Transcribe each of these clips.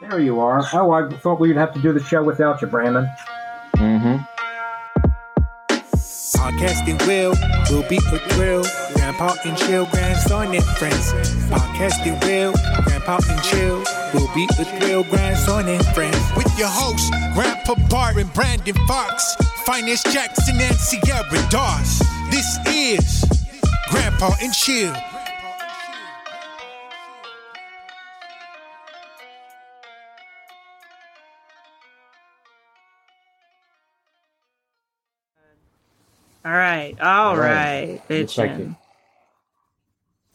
There you are. Oh, I thought we'd have to do the show without you, Brandon. Mm-hmm. Podcasting will, will be a thrill. Grandpa and chill, grandson and friends. Podcasting will, Grandpa and chill, will be a thrill. Grandson and friends. With your hosts, Grandpa Bar and Brandon Fox, Finest Jackson and Sierra Doss. This is Grandpa and Chill. Right. all right. right. Looks like Bitchin'.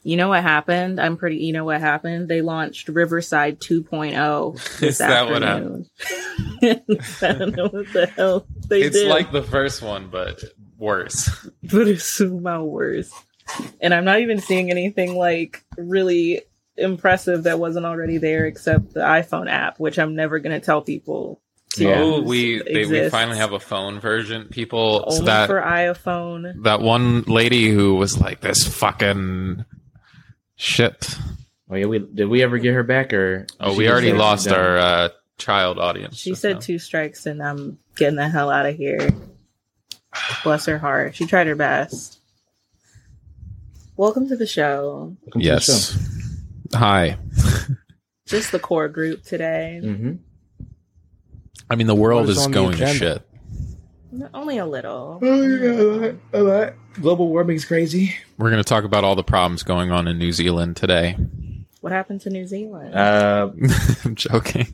You know what happened? I'm pretty. You know what happened? They launched Riverside 2.0 Is this that what afternoon. I don't know what the hell they it's did, like the first one, but worse. but it's somehow worse. And I'm not even seeing anything like really impressive that wasn't already there, except the iPhone app, which I'm never going to tell people. To Yeah. Oh, we they, we finally have a phone version. People so that for iPhone. that one lady who was like this fucking shit. Oh yeah, we did we ever get her back or? Oh, we already lost our uh, child audience. She said now. two strikes and I'm getting the hell out of here. Bless her heart. She tried her best. Welcome to the show. Welcome to the Yes. Hi. Just the core group today. show. I mean, the world What is is going to shit. Only a little. Oh yeah, a lot. Global warming's crazy. We're going to talk about all the problems going on in New Zealand today. What happened to New Zealand? Uh, I'm joking.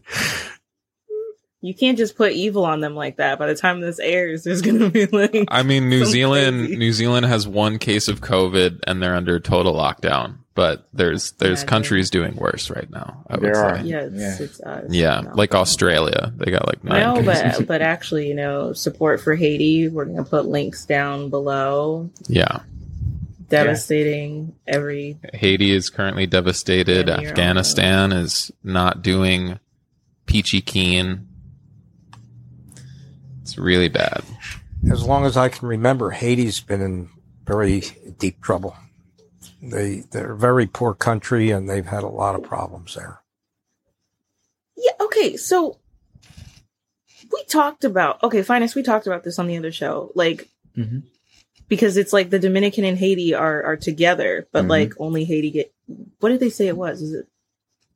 you can't just put evil on them like that. By the time this airs, there's gonna be like I mean, New Zealand, crazy. New Zealand has one case of COVID and they're under total lockdown. But there's there's Yeah, countries doing worse right now. I would There are. say. yeah, it's, Yeah. it's us. Yeah, No. like Australia, they got like nine No, cases. but but actually, you know, support for Haiti. We're gonna put links down below. yeah, Devastating every Haiti is currently devastated. Afghanistan is not doing peachy keen. It's really bad. As long as I can remember, Haiti's been in very deep trouble. They they're a very poor country and they've had a lot of problems there. Yeah, okay, so we talked about okay, finest, we talked about this on the other show. Like Mhm. because it's like the Dominican and Haiti are are together, but Mhm. like only Haiti get what did they say it was? Is it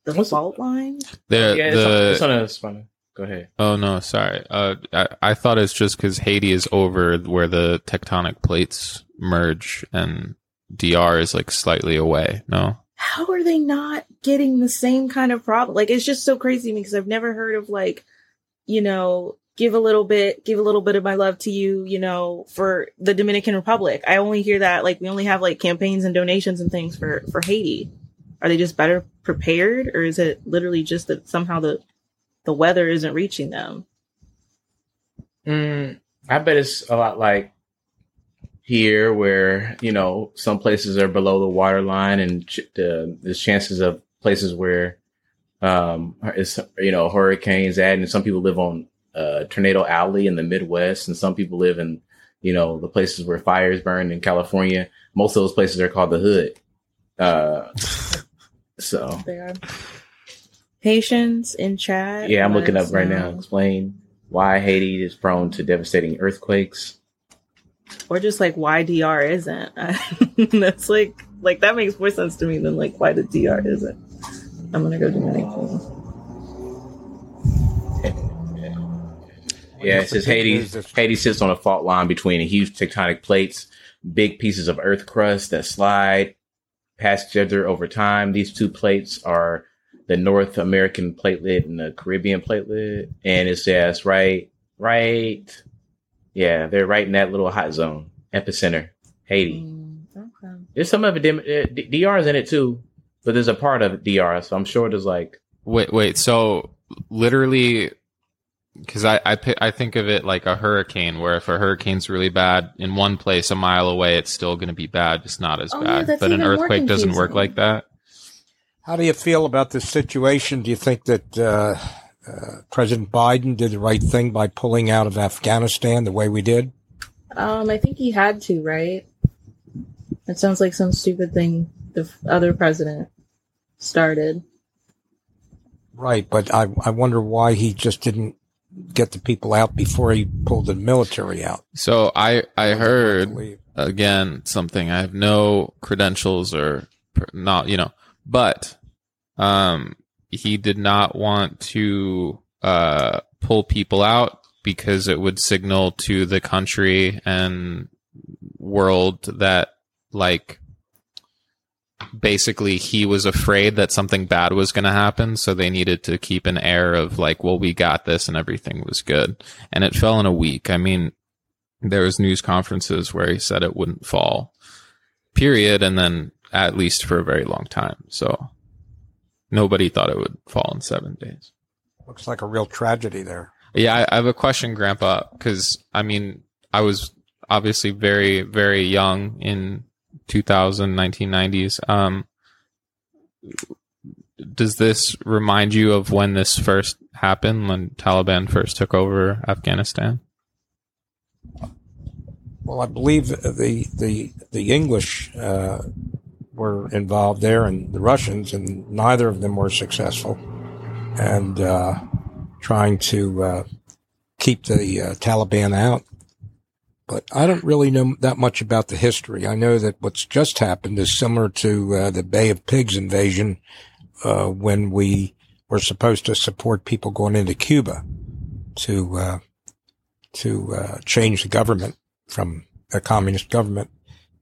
the What's the- fault line? The yeah, it's, the on, it's on. It's on a go ahead. oh no, sorry. Uh, I I thought it's just because Haiti is over where the tectonic plates merge and DR is like slightly away. No. How are they not getting the same kind of problem? Like it's just so crazy to me because I've never heard of like, you know, give a little bit, give a little bit of my love to you, you know, for the Dominican Republic. I only hear that like we only have like campaigns and donations and things for for Haiti. Are they just better prepared, or is it literally just that somehow the the weather isn't reaching them? Mm, I bet it's a lot like here, where you know some places are below the water line, and ch- the, there's chances of places where um it's you know hurricanes and some people live on uh, tornado alley in the Midwest, and some people live in you know the places where fires burn in California. Most of those places are called the hood. Uh, so They are. Haitians in chat. yeah, I'm looking up right now. Explain why Haiti is prone to devastating earthquakes. Or just like why DR isn't. That's like like that makes more sense to me than like why the DR isn't. I'm gonna go do Dominican. Yeah, it says Haiti. Haiti sits on a fault line between huge tectonic plates, big pieces of earth crust that slide past each other over time. These two plates are the North American platelet and the Caribbean platelet, and it says right, right. Yeah, they're right in that little hot zone epicenter, Haiti. Mm, okay. There's some of it. Dim- uh, DR is in it too, but there's a part of DR, so I'm sure there's like Wait, wait. So literally, because I I, I think of it like a hurricane, where if a hurricane's really bad in one place, a mile away, it's still going to be bad, just not as Oh, bad. that's but an earthquake doesn't work like that. How do you feel about this situation? Do you think that uh, uh, President Biden did the right thing by pulling out of Afghanistan the way we did? Um, I think he had to, right? It sounds like some stupid thing the other president started. Right, but I I wonder why he just didn't get the people out before he pulled the military out. So I I heard again something. I have no credentials or not, you know, but um, he did not want to uh pull people out because it would signal to the country and world that like basically he was afraid that something bad was going to happen so they needed to keep an air of like well we got this and everything was good. And it fell in a week. I mean there was news conferences where he said it wouldn't fall period and then at least for a very long time. So nobody thought it would fall in seven days. Looks like a real tragedy there. yeah i, I have a question grandpa because i mean i was obviously very very young in 2000 1990s um does this remind you of when this first happened when taliban first took over afghanistan? Well, I believe the the the English uh, were involved there, and the Russians, and neither of them were successful. And uh, trying to uh, keep the uh, Taliban out. But I don't really know that much about the history. I know that what's just happened is similar to uh, the Bay of Pigs invasion uh, when we were supposed to support people going into Cuba to uh, to change the government from a communist government,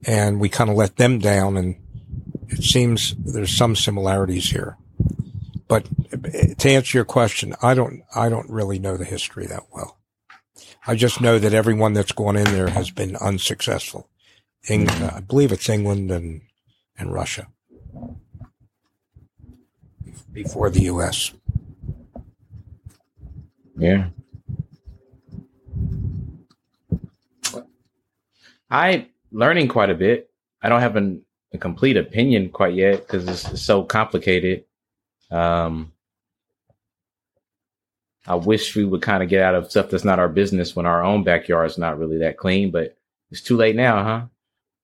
and we kind of let them down. And it seems there's some similarities here. But to answer your question, I don't I don't really know the history that well. I just know that everyone that's gone in there has been unsuccessful. Eng- uh, I believe it's England and and Russia before the U.S. Yeah. I learning quite a bit. I don't have an, a complete opinion quite yet because it's, it's so complicated. Um, I wish we would kind of get out of stuff that's not our business when our own backyard is not really that clean, but it's too late now, huh?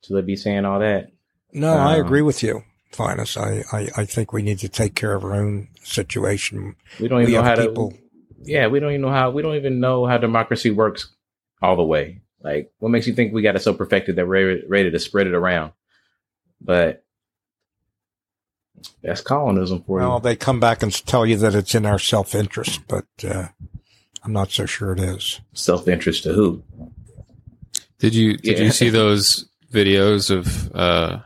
To be saying all that. No, I Um, agree with you, Finus. I, I, I think we need to take care of our own situation. We don't even We know how have to. Yeah, we don't even know how. We don't even know how democracy works all the way. Like, what makes you think we got it so perfected that we're ready to spread it around? But that's colonism for Well, you. they come back and tell you that it's in our self interest, but uh, I'm not so sure it is. Self interest to who? Did you did Yeah. you see those videos of uh,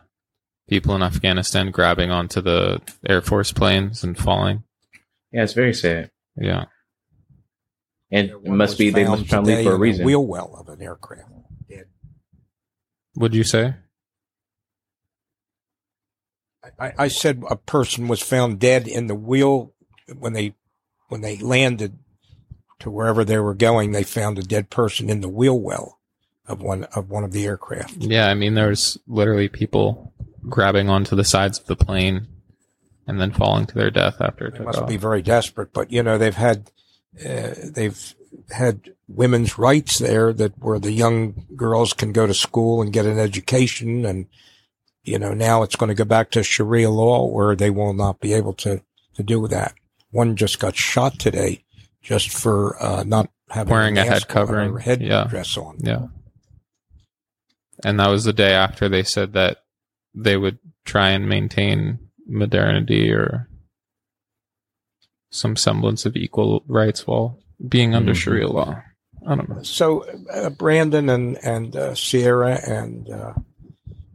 people in Afghanistan grabbing onto the Air Force planes and falling? Yeah, it's very sad. Yeah. And it must be they found must found leave for a reason. Wheel well of an aircraft. What'd you say? I, I said a person was found dead in the wheel when they when they landed to wherever they were going. They found a dead person in the wheel well of one of one of the aircraft. Yeah, I mean, there's literally people grabbing onto the sides of the plane and then falling to their death after it They took must off. be very desperate, but you know they've had uh, they've had women's rights there that where the young girls can go to school and get an education, and you know now it's going to go back to Sharia law where they will not be able to to do that. One just got shot today just for uh, not having Wearing a head on or covering. head Yeah. dress on. Yeah. And that was the day after they said that they would try and maintain modernity or some semblance of equal rights while being under Mhm. Sharia law. I don't know. So, uh, Brandon and and uh, Sierra and uh,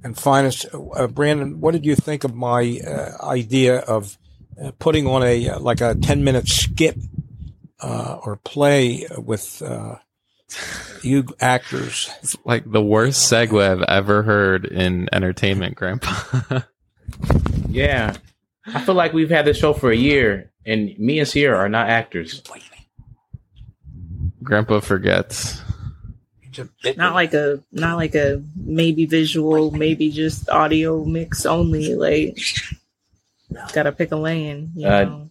and Finest, uh, Brandon, what did you think of my uh, idea of uh, putting on a uh, like a ten minute skit uh, or play with uh, you actors? It's like the worst segue I've ever heard in entertainment, Grandpa. Yeah. I feel like we've had this show for a year, and me and Sierra are not actors. Grandpa forgets. Not like a not like a maybe visual, maybe just audio mix only. Like gotta pick a lane. You Uh, know?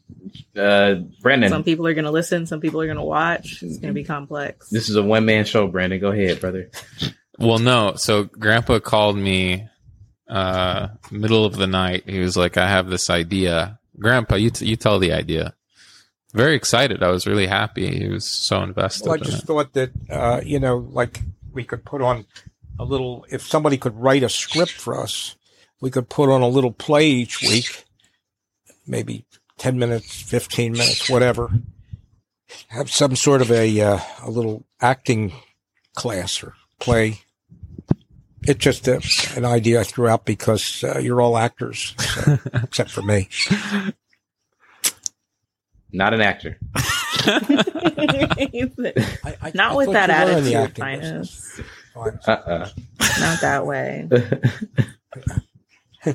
Uh, Brandon, Some people are gonna listen, some people are gonna watch. It's gonna be complex. this is a one man show. Brandon, go ahead, brother. Well, no. So Grandpa called me uh middle of the night. He was like, "I have this idea." Grandpa, you t- you tell the idea. Very excited. I was really happy. He was so invested Well, I just thought that uh, you know, like we could put on a little. If somebody could write a script for us, we could put on a little play each week, maybe ten minutes, fifteen minutes, whatever. Have some sort of a uh, a little acting class or play. It's just a, an idea I threw out because uh, you're all actors, so, except for me. Not an actor. I, I, Not I with that you were in the attitude, acting Finest. business. Fine. Uh Not that way.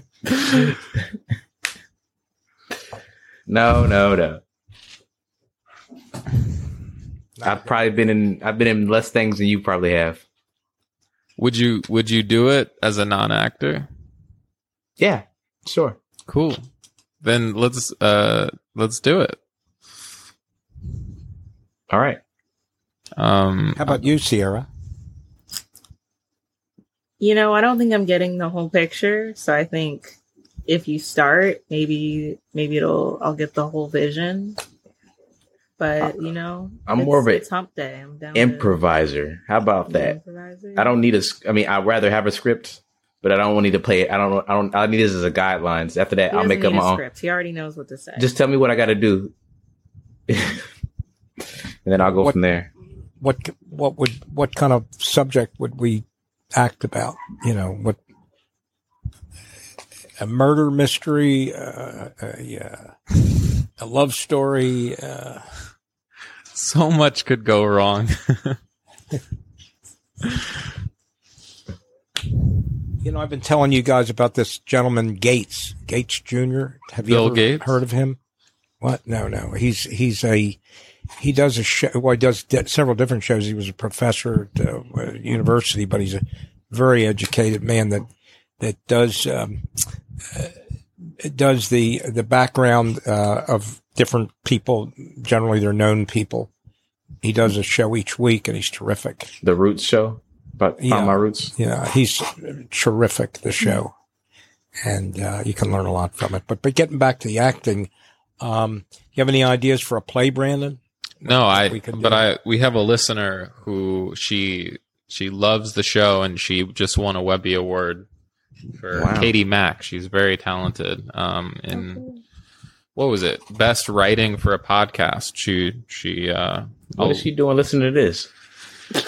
no, no, no. I've probably been in. I've been in less things than you probably have. Would you Would you do it as a non actor? Yeah, sure. Cool. Then let's uh let's do it. All right. Um, How about you, Sierra? You know, I don't think I'm getting the whole picture, so I think if you start, maybe maybe it'll I'll get the whole vision. But you know, I'm more of a it's hump day. I'm down. to- Improviser. How about that? improviser? I don't need a. s- I mean, I'd rather have a script, but I don't need to play it. I don't. I don't. I need this as a guidelines. After that, He I'll make up my a own. script. He already knows what to say. Just tell me what I got to do, and then I'll go What- from there. what what would what kind of subject would we act about? You know, what a murder mystery, uh, a, uh, a love story. Uh, so much could go wrong. you know, I've been telling you guys about this gentleman Gates, Gates Jr. Have you Bill ever Gates? heard of him? What? No, no. He's he's a he does a show. Well, he does di- several different shows. He was a professor at uh, a university, but he's a very educated man that that does um, uh, does the the background uh, of different people. Generally, they're known people. He does a show each week, and he's terrific. The Roots show about Yeah. my roots. Yeah, he's terrific. The show, and uh, you can learn a lot from it. But but getting back to the acting, um, you have any ideas for a play, Brandon? No, I. We could But do. I. We have a listener who she she loves the show and she just won a Webby Award for Wow. Katie Mack. She's very talented. Um, in Okay. what was it? Best writing for a podcast. She she. Uh, What is she doing? Listening to this.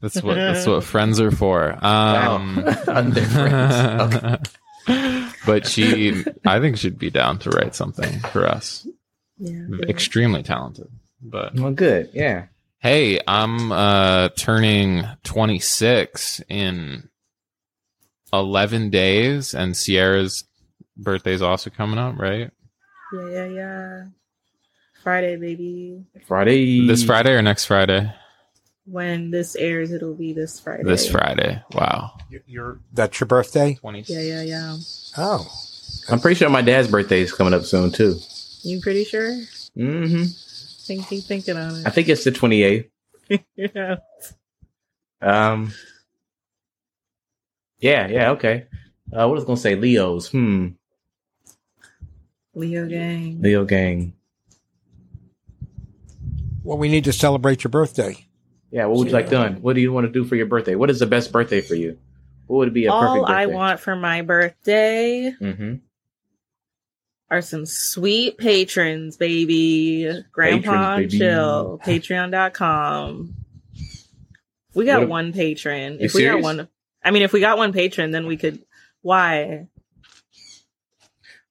That's what that's what friends are for. Um, Under friends. but she, I think she'd be down to write something for us. Yeah. yeah. Extremely talented. But Well, good. Yeah. hey, I'm uh, turning 26 in 11 days, and Sierra's birthday's also coming up, right? Yeah, yeah, yeah. Friday, baby. Friday. This Friday or next Friday? When this airs, it'll be this Friday. This Friday. Wow. You- You're that's your birthday? 20. Yeah, yeah, yeah. Oh, I'm pretty sure my dad's birthday is coming up soon too. You pretty sure? hmm Think, keep thinking on it. I think it's the 28th. it. yeah. Um. Yeah. Yeah. Okay. Uh, what was I gonna say? Leo's. Hmm. Leo gang. Leo gang. well, we need to celebrate your birthday. Yeah. What would you like done? What do you want to do for your birthday? What is the best birthday for you? What would be a perfect All birthday? I want for my birthday Mm-hmm. Are some sweet patrons, baby. Grandpa Patrons, baby. Chill. Patreon.com. We got What one patron. You If we got one, I mean, if we got one patron, then we could. Why?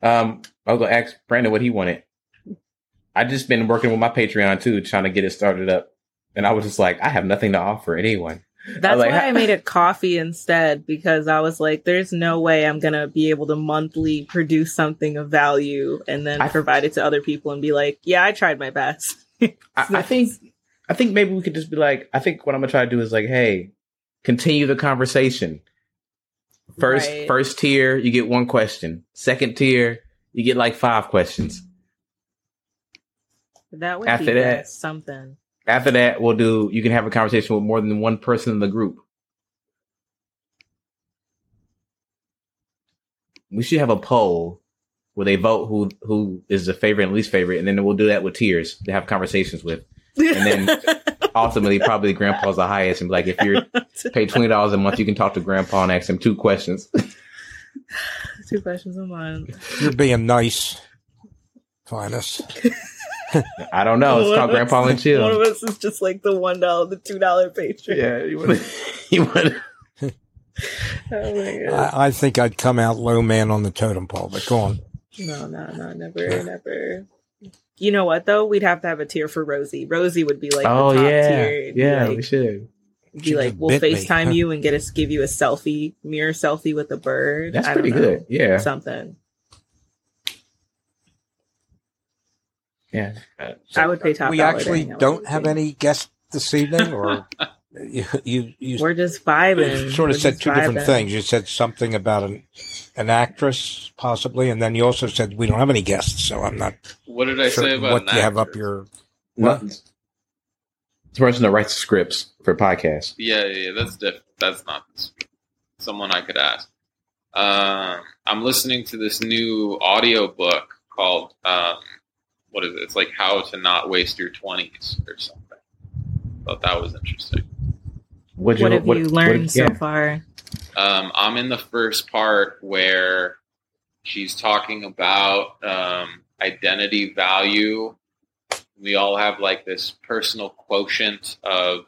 Um, I was gonna ask Brandon what he wanted. I just been working with my Patreon too, trying to get it started up, and I was just like, I have nothing to offer anyone. That's like, why I made it coffee instead because I was like, there's no way I'm gonna be able to monthly produce something of value and then I- provide it to other people and be like, yeah, I tried my best. I, I think, I think maybe we could just be like, I think what I'm gonna try to do is like, hey, continue the conversation. First, Right. first tier, you get one question. Second tier, you get like five questions. That would After be that- something. After that, we'll do. You can have a conversation with more than one person in the group. We should have a poll where they vote who who is the favorite and least favorite, and then we'll do that with tiers to have conversations with. And then ultimately, probably grandpa's the highest, and be like, if you're pay twenty dollars a month, you can talk to grandpa and ask him two questions. two questions a month. You're being nice, Finest. I don't know. It's called Grandpa us- and Chill. One of us is just like the one dollar, the two dollar patron. Yeah, you would. You would. Oh my god. I, I think I'd come out low man on the totem pole, but go on. No, no, no, never, never. You know what though? We'd have to have a tier for Rosie. Rosie would be like oh the top yeah, tier. Yeah. like, we should. be She like, we'll bit me. FaceTime you and get us give you a selfie, mirror selfie with a bird. That's I don't pretty know. good. Yeah, Something. Yeah. Uh, I would pay top we dollar actually don't have any guests this evening, or you you, you We're just vibing. sort of We're said just two different things. You said something about an an actress, possibly, and then you also said we don't have any guests, so I'm not What did I say certain about what an you have up actor? your. Well, the person that writes scripts for podcasts. Yeah, yeah, yeah, that's different. That's not. Someone I could ask. Um, I'm listening to this new audio book called um, what is it? It's like How to Not Waste Your Twenties or something. Thought that was interesting. What, What have you learned what- so far? Um, I'm in the first part where she's talking about um, identity value. We all have like this personal quotient of,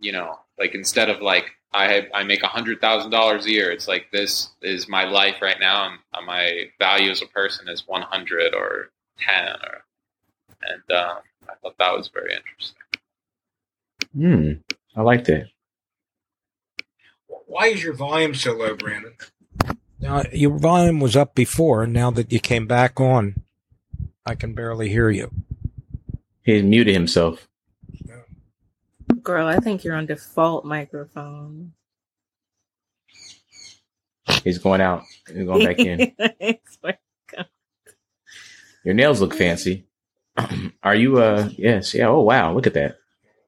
you know, like instead of like I have, I make a hundred thousand dollars a year, it's like this is my life right now, and my value as a person is one hundred or ten, or, and um, I thought that was very interesting. Hmm. I like that. Why is your volume so low, Brandon? Now, your volume was up before. Now that you came back on, I can barely hear you. He muted himself. Girl, I think you're on default microphone. He's going out. He's going back in. Your nails look fancy. Are you? Uh. Yes. Yeah. Oh wow. Look at that.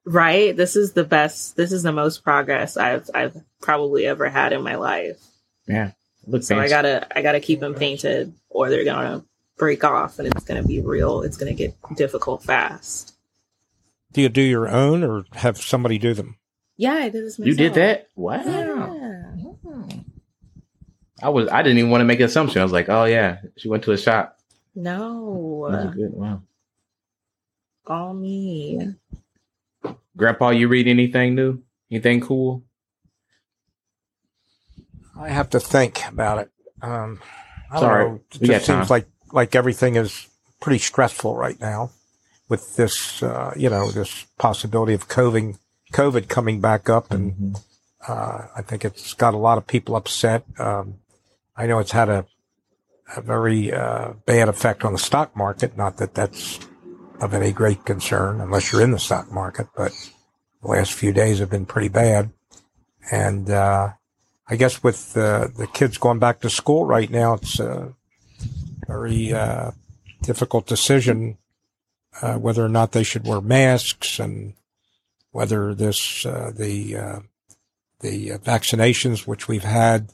right? This is the best. This is the most progress I've I've probably ever had in my life. Yeah. Look So I gotta I gotta keep them painted, or they're gonna break off, and it's gonna be real. It's gonna get difficult fast. Do you do your own or have somebody do them? Yeah, I did this. you did that? Wow. Yeah. I was. I didn't even want to make an assumption. I was like, oh yeah, she went to a shop. No, That's good. Wow. all me. Grandpa, you read anything new? Anything cool? I have to think about it. Um, I don't Sorry, know. It we just got time. seems like like everything is pretty stressful right now with this, uh, you know, this possibility of COVID, COVID coming back up, and uh, I think it's got a lot of people upset. Um, I know it's had a a very uh, bad effect on the stock market. Not that that's of any great concern unless you're in the stock market, but the last few days have been pretty bad. And uh, I guess with uh, the kids going back to school right now, it's a very uh, difficult decision uh, whether or not they should wear masks and whether this uh, the the vaccinations which we've had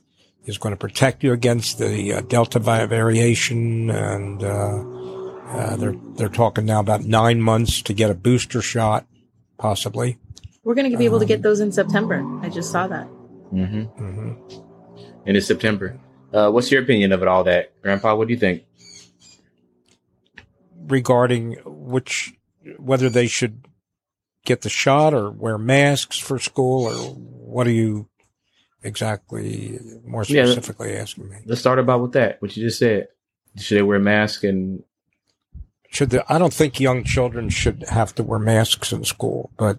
is going to protect you against the uh, Delta variation, and uh, uh, they're they're talking now about nine months to get a booster shot, possibly. We're gonna be able to Um, get those in September. I just saw that. Mm-hmm. hmm And it's September. Uh, what's your opinion of it all? That Grandpa, what do you think? Regarding which whether they should get the shot or wear masks for school, or what are you exactly more Yeah. specifically asking me? Let's start about with that. What you just said. Should they wear masks and should the, I don't think young children should have to wear masks in school, but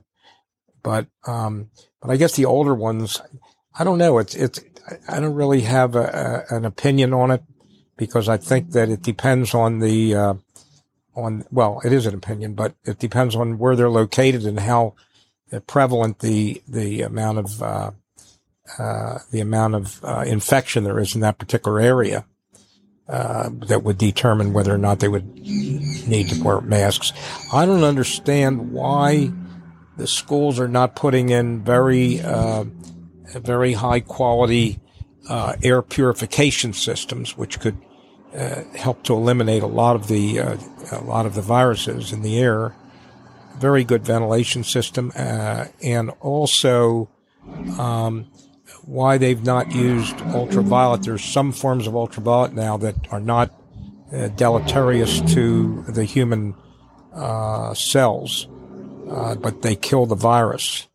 but um, but I guess the older ones, I don't know. It's it's I- I don't really have a, a, an opinion on it because I think that it depends on the uh, on well, it is an opinion, but it depends on where they're located and how prevalent the the amount of uh, uh, the amount of uh, infection there is in that particular area. Uh, that would determine whether or not they would need to wear masks. I don't understand why the schools are not putting in very, uh, very high quality uh, air purification systems, which could helped to eliminate a lot of the a lot of the viruses in the air. Very good ventilation system, and also um, why they've not used ultraviolet. There's some forms of ultraviolet now that are not uh, deleterious to the human uh, cells, uh, but they kill the virus.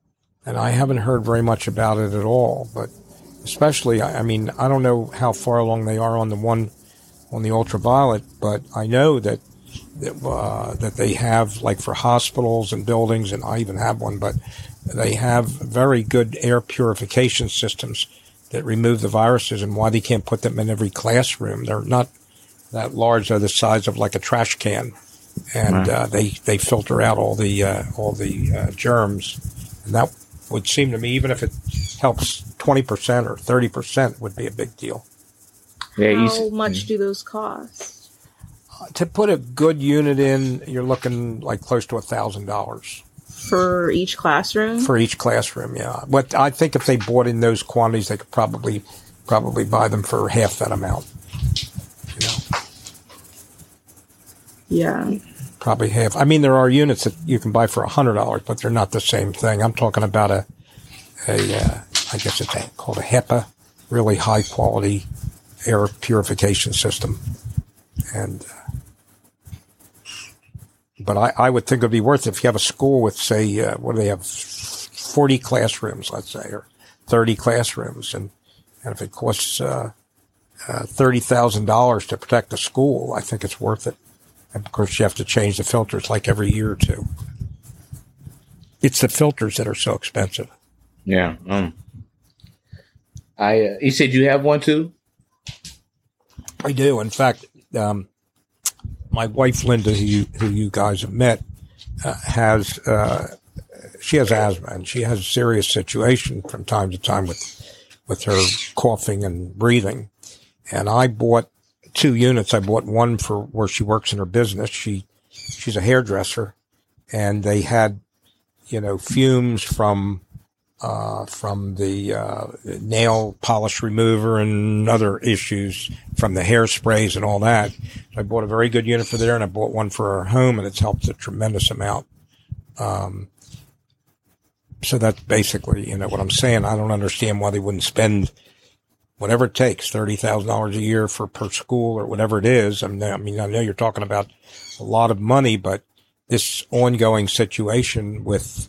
And I haven't heard very much about it at all. But especially, I mean, I don't know how far along they are on the one on the ultraviolet, but I know that that, uh, that they have like for hospitals and buildings, and I even have one, but they have very good air purification systems that remove the viruses. And why they can't put them in every classroom? They're not that large; they're the size of like a trash can, and Right. uh, they they filter out all the uh, all the uh, germs. And that would seem to me, even if it helps twenty percent or thirty percent, would be a big deal. Yeah, How much do those cost? To put a good unit in, you're looking like close to a thousand dollars. For each classroom? for each classroom. Yeah, but I think if they bought in those quantities, they could probably probably buy them for half that amount. You know, yeah. probably half. I mean, there are units that you can buy for a hundred dollars, but they're not the same thing. I'm talking about a a uh, I guess it's a, called a HEPA, really high quality air purification system, and. Uh, but I, I would think it would be worth it if you have a school with, say, uh, what do they have, 40 classrooms, let's say, or 30 classrooms. And, and if it costs uh, uh, $30,000 to protect the school, I think it's worth it. And of course, you have to change the filters like every year or two. It's the filters that are so expensive. yeah. Um, I uh, you said you have one too. I do. In fact, um, my wife Linda, who you, who you guys have met, uh, has uh, she has asthma and she has a serious situation from time to time with with her coughing and breathing. And I bought two units. I bought one for where she works in her business. She she's a hairdresser, and they had you know fumes from uh, from the uh, nail polish remover and other issues from the hairsprays and all that. So I bought a very good unit for there, and I bought one for our home, and it's helped a tremendous amount. Um, so that's basically, you know, what I'm saying. I don't understand why they wouldn't spend whatever it takes, thirty thousand dollars a year for per school or whatever it is. I mean, I mean, I know you're talking about a lot of money, but this ongoing situation with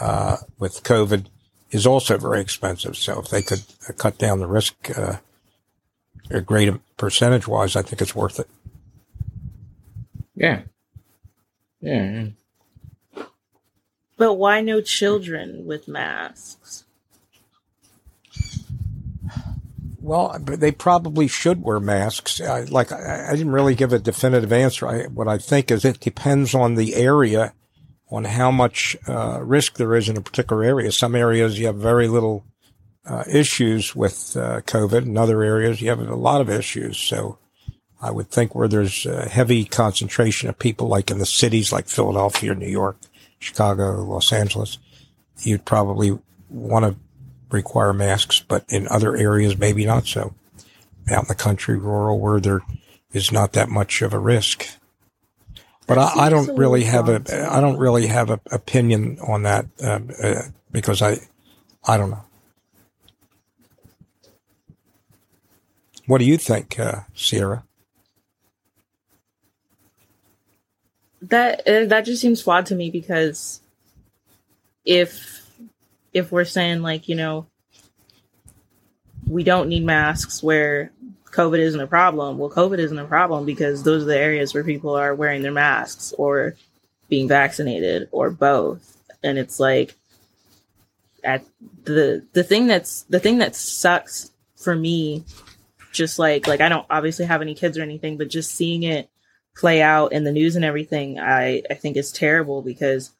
uh, with COVID is also very expensive. So if they could uh, cut down the risk uh, a great percentage wise, I think it's worth it. Yeah. Yeah. But why no children with masks? Well, they probably should wear masks. I, like I, I didn't really give a definitive answer. I, what I think is it depends on the area, on how much uh, risk there is in a particular area. Some areas you have very little uh, issues with uh, COVID. In other areas you have a lot of issues. So I would think where there's a heavy concentration of people, like in the cities like Philadelphia, New York, Chicago, Los Angeles, you'd probably want to require masks, but in other areas, maybe not so. Out in the country, rural, where there is not that much of a risk. But I, I don't really have a. I don't really have an opinion on that uh, uh, because I, I don't know. What do you think, uh, Sierra? That uh, that just seems flawed to me because if if we're saying like you know we don't need masks where COVID isn't a problem, well, COVID isn't a problem because those are the areas where people are wearing their masks or being vaccinated or both, and it's like at the the thing that's the thing that sucks for me just like like I don't obviously have any kids or anything, but just seeing it play out in the news and everything, I I think is terrible because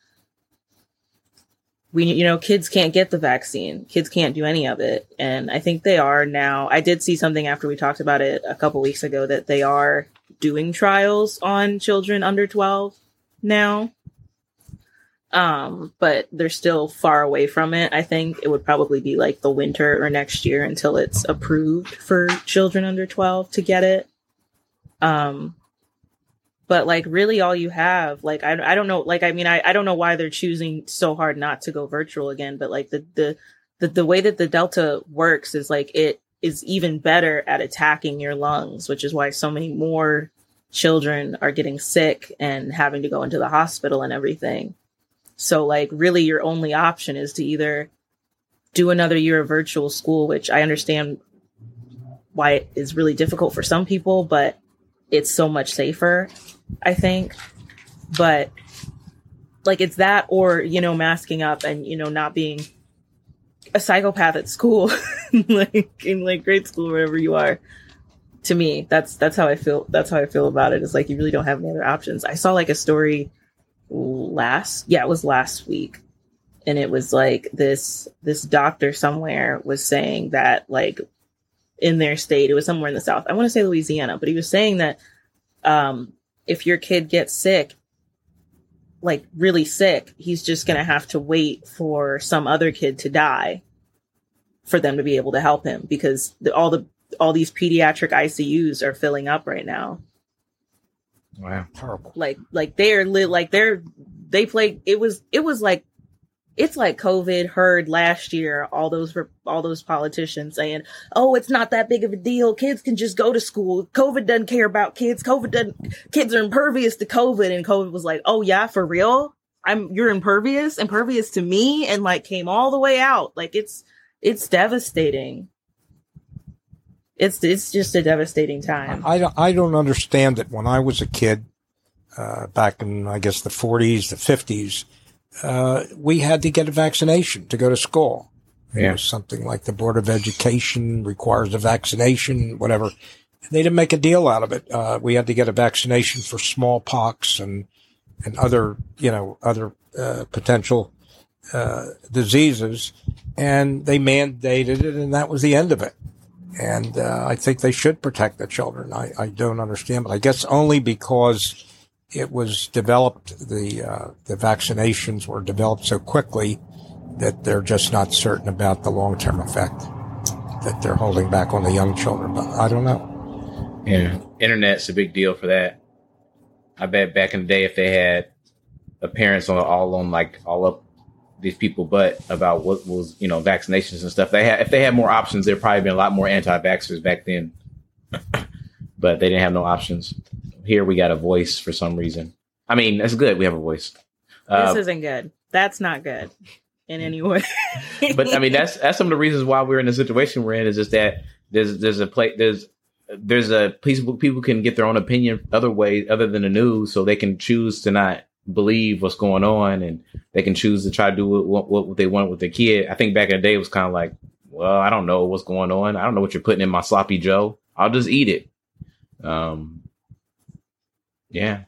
we you know kids can't get the vaccine, kids can't do any of it, and I think they are now. I did see something after we talked about it a couple weeks ago that they are doing trials on children under twelve now. Um, but they're still far away from it. I think it would probably be like the winter or next year until it's approved for children under 12 to get it. Um, but like really all you have, like, I, I don't know, like, I mean, I, I don't know why they're choosing so hard not to go virtual again, but like the, the, the, the way that the Delta works is like it is even better at attacking your lungs, which is why so many more children are getting sick and having to go into the hospital and everything. So like really your only option is to either do another year of virtual school, which I understand why it is really difficult for some people, but it's so much safer, I think. But like it's that or, you know, masking up and, you know, not being a psychopath at school, like in like grade school, wherever you are. To me, that's that's how I feel. That's how I feel about it. It's like you really don't have any other options. I saw like a story last, yeah, it was last week, and it was like this this doctor somewhere was saying that like in their state, it was somewhere in the south. I want to say Louisiana, but he was saying that um, if your kid gets sick, like really sick, he's just going to have to wait for some other kid to die for them to be able to help him because the, all the all these pediatric ICUs are filling up right now. Wow. horrible! Like like they're li- like they're they play it was it was like it's like COVID heard last year all those all those politicians saying, "Oh, it's not that big of a deal. Kids can just go to school. COVID doesn't care about kids. COVID doesn't. Kids are impervious to COVID." And COVID was like, "Oh yeah, for real? I'm you're impervious, impervious to me," and like came all the way out. Like it's it's devastating. It's it's just a devastating time. I don't, I don't understand it. When I was a kid, uh, back in, I guess, the 40s, the 50s, uh, we had to get a vaccination to go to school. Yeah. something like the Board of Education requires a vaccination, whatever. They didn't make a deal out of it. Uh, we had to get a vaccination for smallpox and, and other, you know, other, uh, potential, uh, diseases. And they mandated it and that was the end of it. And, uh, I think they should protect the children. I, I don't understand, but I guess only because it was developed, the, uh, the vaccinations were developed so quickly that they're just not certain about the long-term effect that they're holding back on the young children. But I don't know. Yeah. Internet's a big deal for that. I bet back in the day, if they had a parents on all on like all up these people, but about what was you know vaccinations and stuff, they had if they had more options, there'd probably been a lot more anti-vaxxers back then. but they didn't have no options. Here we got a voice for some reason. I mean, that's good. We have a voice. Uh, this isn't good. That's not good in any way. but I mean, that's that's some of the reasons why we're in the situation we're in. Is just that there's there's a play there's there's a people people can get their own opinion other ways other than the news, so they can choose to not believe what's going on, and they can choose to try to do what what, what they want with their kid. I think back in the day it was kind of like, well, I don't know what's going on. I don't know what you're putting in my sloppy Joe. I'll just eat it. Um, yeah,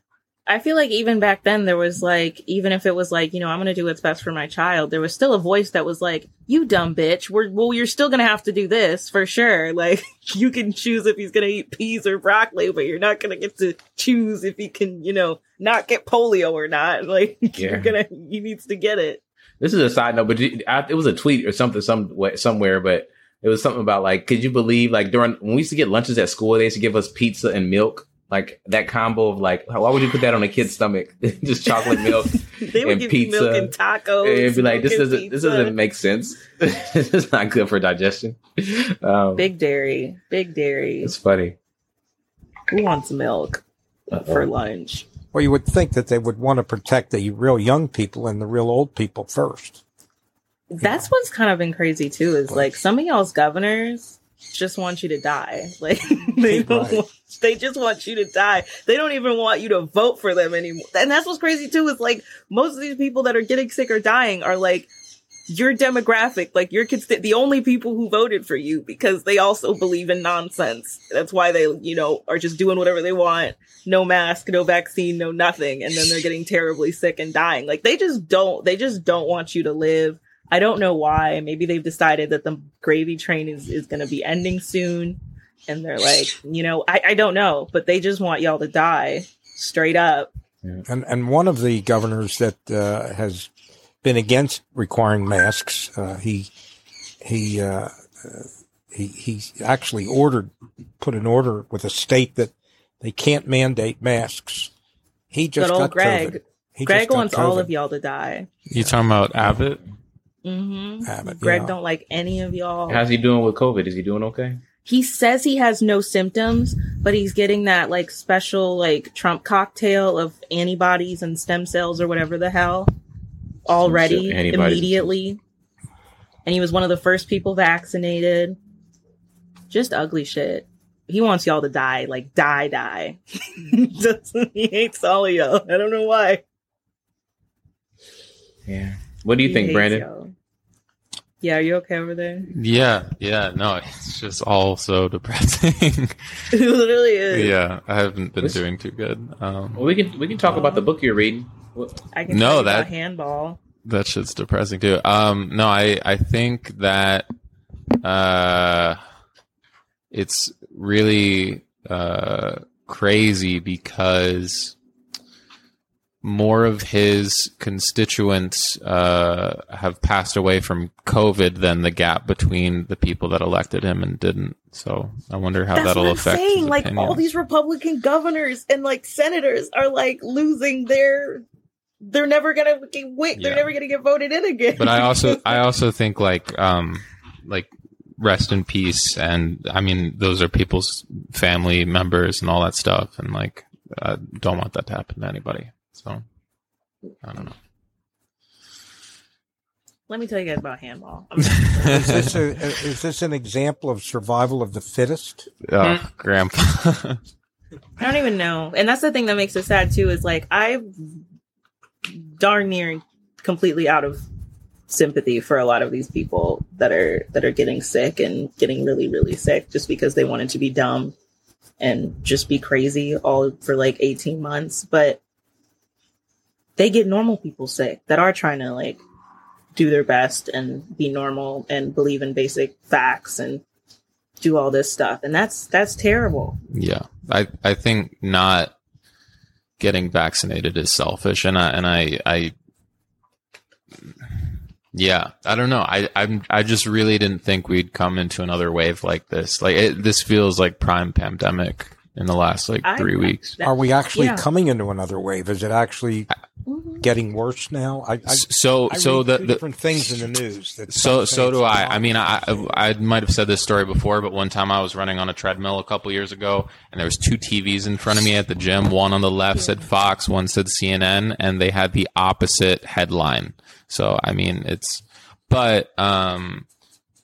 I feel like even back then there was like, even if it was like, you know, I'm going to do what's best for my child, there was still a voice that was like, you dumb bitch. We're, well, you're still going to have to do this for sure. Like you can choose if he's going to eat peas or broccoli, but you're not going to get to choose if he can, you know, not get polio or not. Like Yeah. you're going to, he needs to get it. This is a side note, but it was a tweet or something, some way, somewhere, but it was something about like, could you believe like during when we used to get lunches at school, they used to give us pizza and milk, like that combo of like, why would you put that on a kid's stomach? Just chocolate milk. They would And give you milk and tacos. It'd be like, this doesn't, this doesn't make sense. this is not good for digestion. Um, Big dairy, big dairy. it's funny. Who wants milk for lunch? Well, you would think that they would want to protect the real young people and the real old people first. That's what's kind of been crazy too. Is like some of y'all's governors just want you to die. Like they don't. Right. Want, they just want you to die. They don't even want you to vote for them anymore. And that's what's crazy too. Is like most of these people that are getting sick or dying are like your demographic. Like your kids, the only people who voted for you because they also believe in nonsense. That's why they you know are just doing whatever they want. No mask, no vaccine, no nothing, and then they're getting terribly sick and dying. Like they just don't. They just don't want you to live. I don't know why. Maybe they've decided that the gravy train is, is going to be ending soon. And they're like, you know, I, I don't know, but they just want y'all to die straight up. And and one of the governors that uh, has been against requiring masks, uh, he he uh, uh, he he actually ordered put an order with a state that they can't mandate masks. He just Good old got Greg. COVID. He Greg just got wants all of y'all to die. You talking about Abbott? Hmm Abbott, Greg yeah. don't like any of y'all. How's he doing with COVID? Is he doing okay? he says he has no symptoms, but he's getting that like special like Trump cocktail of antibodies and stem cells or whatever the hell already Antibodies. immediately. And he was one of the first people vaccinated. Just ugly shit. He wants y'all to die, like die, die. Just- he hates all of y'all. I don't know why. Yeah. What do you He think, Brandon? y'all. Yeah, are you okay over there? Yeah, yeah. No, it's just all so depressing. it literally is. yeah, I haven't been What's- doing too good. Um, Well, we can we can talk about the book you're reading. I can No, tell you that- about handball. That shit's depressing too. Um, no, I I think that uh, it's really uh crazy because more of his constituents uh have passed away from COVID than the gap between the people that elected him and didn't. So I wonder how That's that'll what I'm affect. saying. his Like all these Republican governors and like senators are like losing their. They're never gonna get wait. They're never gonna get voted in again. but I also I also think like um like rest in peace and I mean those are people's family members and all that stuff and like I don't want that to happen to anybody. So I don't know. Let me tell you guys about handball. Is this, a, is this an example of survival of the fittest? oh, grandpa. I don't even know, and that's the thing that makes it sad too. Is like I'm darn near completely out of sympathy for a lot of these people that are that are getting sick and getting really really sick just because they wanted to be dumb and just be crazy all for like 18 months but they get normal people sick that are trying to like do their best and be normal and believe in basic facts and do all this stuff and that's that's terrible yeah. I I think not getting vaccinated is selfish and I and I I yeah, I don't know. I I'm I just really didn't think we'd come into another wave like this. Like it, this feels like prime pandemic in the last like I- 3 weeks. that- Are we actually Yeah. coming into another wave? Is it actually getting worse now? I, I, so I so read the, two the different things in the news. That so so do I. I mean, I I I might have said this story before, but one time I was running on a treadmill a couple years ago, and there was two TVs in front of me at the gym. One on the left said Fox, one said CNN, and they had the opposite headline. So I mean, it's but um,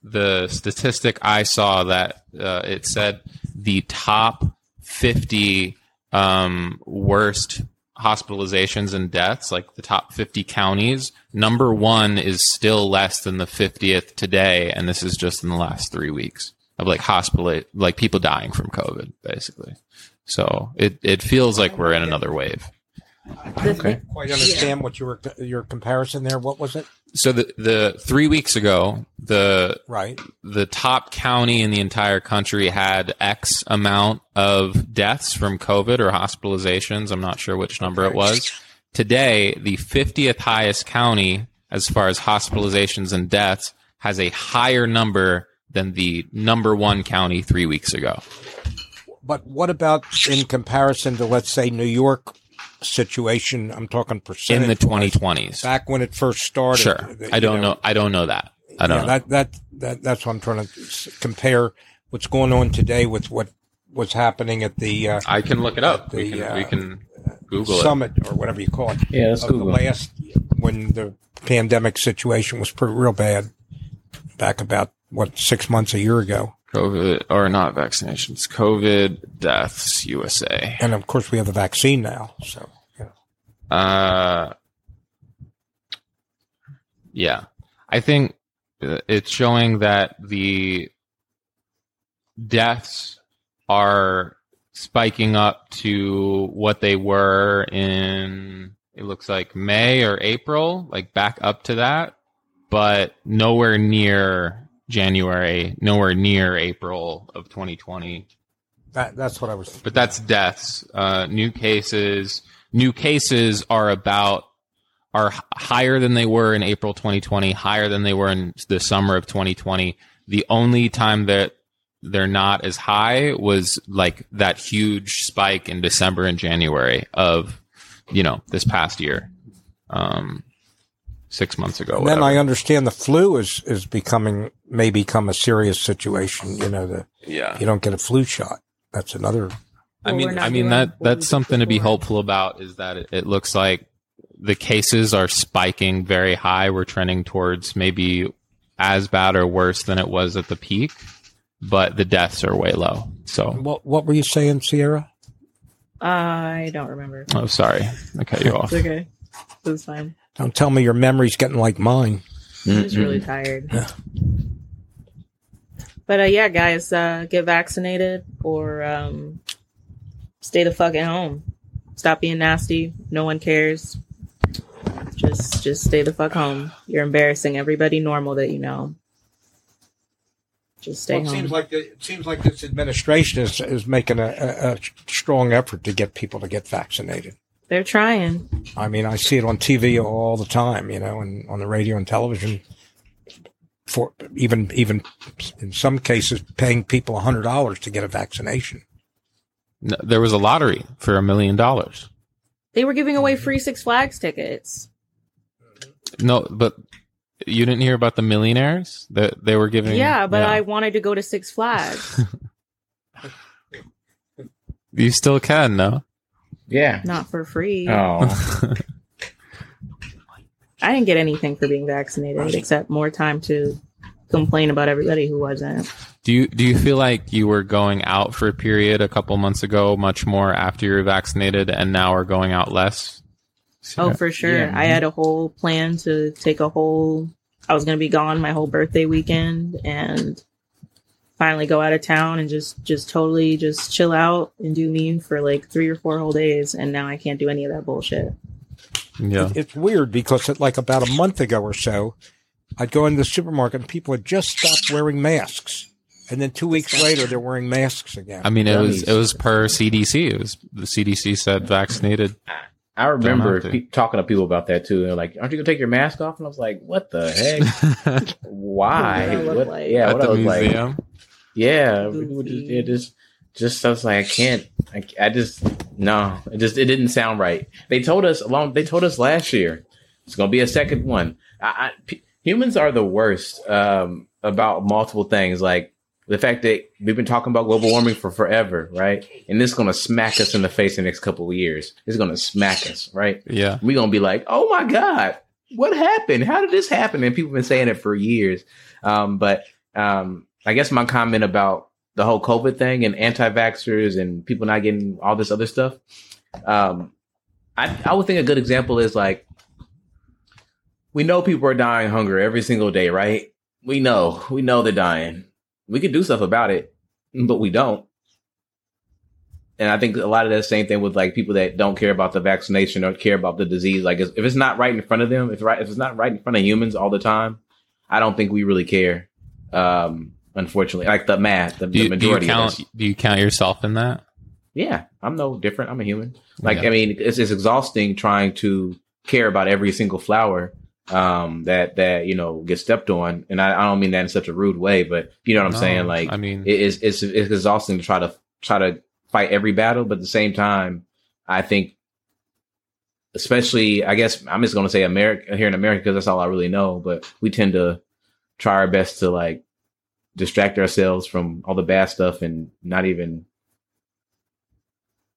the statistic I saw that uh, it said the top fifty um, worst hospitalizations and deaths, like the top 50 counties, number one is still less than the 50th today. And this is just in the last three weeks of like hospital, like people dying from COVID, basically. So it, it feels like we're in another wave. The Okay. thing- quite understand what your your comparison there. What was it? So the, the three weeks ago, the, Right. the top county in the entire country had X amount of deaths from COVID or hospitalizations. I'm not sure which number it was. Today, the 50th highest county, as far as hospitalizations and deaths, has a higher number than the number one county three weeks ago. But what about in comparison to let's say New York situation? I'm talking percent In the 2020s. back when it first started. Sure. you I don't know. I don't know that. I don't Yeah, know. that that that that's what I'm trying to compare what's going on today with what was happening at the uh, I can look it up. We The, can, uh, we can Google it. summit or whatever you call it. Yeah, let's of the last when the pandemic situation was pretty real bad back about what six months a year ago COVID or not vaccinations. COVID deaths USA. and of course we have the vaccine now so yeah. Uh, yeah, I think uh, it's showing that the deaths are spiking up to what they were in. It looks like May or April, like back up to that, but nowhere near January, nowhere near April of 2020 that that's what I was but that's deaths. Uh, new cases, new cases are about are higher than they were in April 2020, higher than they were in the summer of 2020. The only time that they're not as high was like that huge spike in December and January of, you know, this past year, um, six months ago. And then. I understand the flu is is becoming may become a serious situation. You know, the yeah. you don't get a flu shot. That's another. I Well, we're mean, not I mean that that's something to be before. hopeful about. Is that it, it looks like the cases are spiking very high. We're trending towards maybe as bad or worse than it was at the peak, but the deaths are way low. So, What what were you saying, Sierra? I don't remember. oh, sorry, I cut you off. It's okay. It was fine. Don't tell me your memory's getting like mine. I'm just really tired. Yeah. But uh, yeah, guys, uh, get vaccinated or um, stay the fuck at home. Stop being nasty. No one cares. Just, just stay the fuck home. You're embarrassing everybody normal that you know. Just stay Well, it home. seems like the, it seems like this administration is is making a, a, a strong effort to get people to get vaccinated. They're trying. I mean, I see it on TV all the time, you know, and on the radio and television. For even even in some cases, paying people a hundred dollars to get a vaccination. No, there was a lottery for a million dollars. They were giving away free Six Flags tickets. No, but you didn't hear about the millionaires that they were giving. Yeah, but I wanted to go to Six Flags. you still can, no? Yeah. Not for free. Oh. I didn't get anything for being vaccinated except more time to complain about everybody who wasn't. Do you do you feel like you were going out for a period a couple months ago, much more after you were vaccinated, and now are going out less? Oh, for sure. Yeah. I had a whole plan to take a whole. I was going to be gone my whole birthday weekend and finally go out of town and just just totally just chill out and do me for like three or four whole days. And now I can't do any of that bullshit. yeah. It's weird because it, like about a month ago or so, I'd go into the supermarket and people had just stopped wearing masks, and then two weeks later they're wearing masks again. I mean, it was it was per CDC. It was the CDC said vaccinated. I remember to. pe- talking to people about that too. They're like, "Aren't you gonna take your mask off?" And I was like, "What the heck? Why? What I look like. Yeah, At what I the look like? Museum. Yeah, we would just, it just, just I was like, I can't. I, I just no. It just it didn't sound right. They told us along. They told us last year it's gonna be a second one. I, I, p- humans are the worst um, about multiple things, like the fact that we've been talking about global warming for forever, right? And this is gonna smack us in the face in the next couple of years. It's gonna smack us, right? Yeah. we're gonna be like, oh my god, what happened? How did this happen? And people have been saying it for years. Um, but um, I guess my comment about the whole COVID thing and anti-vaxxers and people not getting all this other stuff. Um, I I would think a good example is like we know people are dying hunger every single day, right? We know, we know they're dying. We could do stuff about it, but we don't. And I think a lot of that same thing with like people that don't care about the vaccination or care about the disease. Like if it's not right in front of them, if right if it's not right in front of humans all the time, I don't think we really care. Um, unfortunately, like the math, the, Do the you, do you majority count? Do you count yourself in that? Yeah, I'm no different. I'm a human. Like Yeah. I mean, it's it's exhausting trying to care about every single flower um that that you know gets stepped on and I, I don't mean that in such a rude way but you know what i'm No, saying like I mean, it is it's it's exhausting to try to try to fight every battle, but at the same time, I think, especially, I guess I'm just going to say America here in America because that's all I really know. But we tend to try our best to like distract ourselves from all the bad stuff and not even,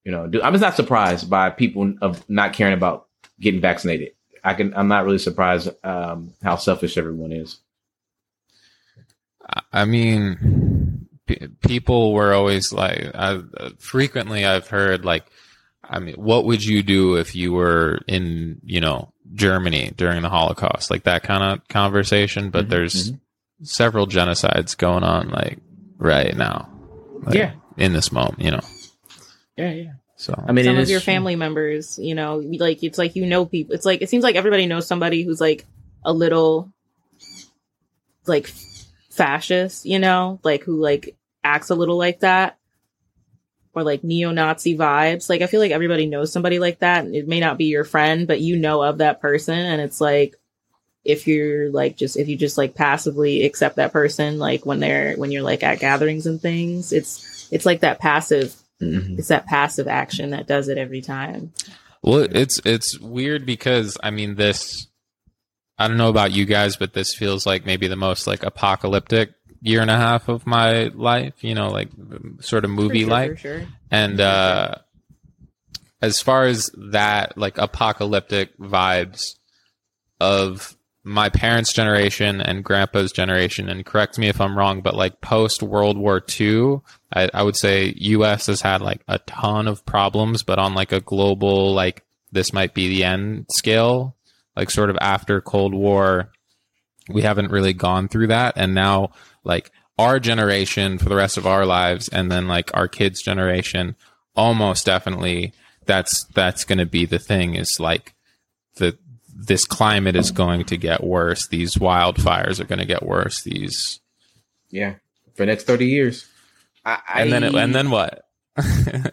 you know, do, I'm just not surprised by people of not caring about getting vaccinated. I can, I'm not really surprised um, how selfish everyone is. I mean, p- people were always like, I, frequently I've heard like, I mean, what would you do if you were in, you know, Germany during the Holocaust? Like that kind of conversation. But Mhm, there's several genocides going on like right now. Like, Yeah. In this moment, you know. Yeah, yeah. So I mean, Some of is your true. family members, you know, like it's like you know people. It's like it seems like everybody knows somebody who's like a little like fascist, you know, like who like acts a little like that or like neo-Nazi vibes. Like I feel like everybody knows somebody like that. It may not be your friend, but you know of that person and it's like if you're like just if you just like passively accept that person like when they're when you're like at gatherings and things it's it's like that passive Mhm. it's that passive action that does it every time Well, it's it's weird because I mean this. I don't know about you guys, but this feels like maybe the most like apocalyptic year and a half of my life. You know, like sort of movie sure, for sure. And uh, as far as that, like apocalyptic vibes of my parents' generation and grandpa's generation, and correct me if I'm wrong, but like post World War II, I, I would say US has had like a ton of problems, but on like a global, like this might be the end scale, like sort of after Cold War, we haven't really gone through that. And now, like, our generation for the rest of our lives, and then like our kids' generation, almost definitely that's that's going to be the thing is like the this climate is going to get worse these wildfires are going to get worse these Yeah, for the next thirty years. I, and then it, and then what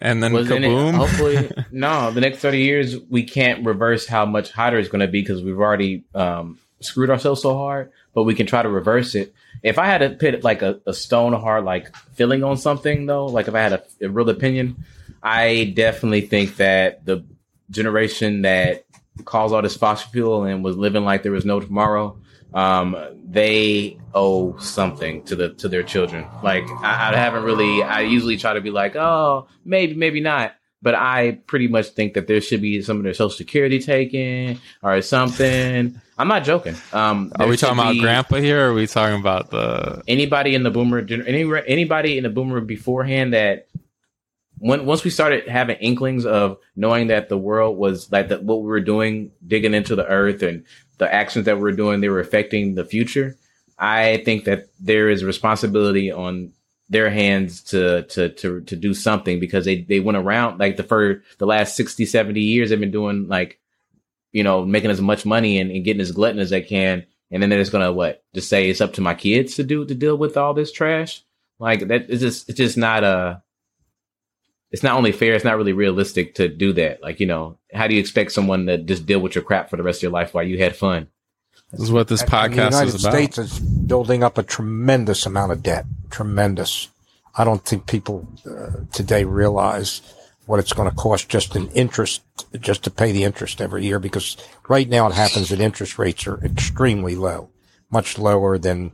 and then Wasn't it- kaboom hopefully, no. The next thirty years, we can't reverse how much hotter it's going to be because we've already um, screwed ourselves so hard. But we can try to reverse it. If I had to put like a, a stone hard like feeling on something though, like if I had a, a real opinion, I definitely think that the generation that caused all this fossil fuel and was living like there was no tomorrow, um, they owe something to the to their children. Like I, I haven't really. I usually try to be like, oh, maybe, maybe not. But I pretty much think that there should be some of their social security taken or something. I'm not joking. Um, are we talking about grandpa here or are we talking about the anybody in the boomer any anybody in the boomer beforehand that when once we started having inklings of knowing that the world was like that what we were doing digging into the earth and the actions that we were doing they were affecting the future i think that there is responsibility on their hands to to to to do something because they they went around like the for the last 60 70 years they've been doing like you know making as much money and, and getting as glutton as they can. And then they're just gonna what just say it's up to my kids to do to deal with all this trash? Like that is just it's just not a it's not only fair it's not really realistic to do that like you know how do you expect someone to just deal with your crap for the rest of your life while you had fun this is what this podcast and the United is about States is building up a tremendous amount of debt. Tremendous. I don't think people uh, today realize what it's going to cost just in interest, just to pay the interest every year. Because right now it happens that interest rates are extremely low, much lower than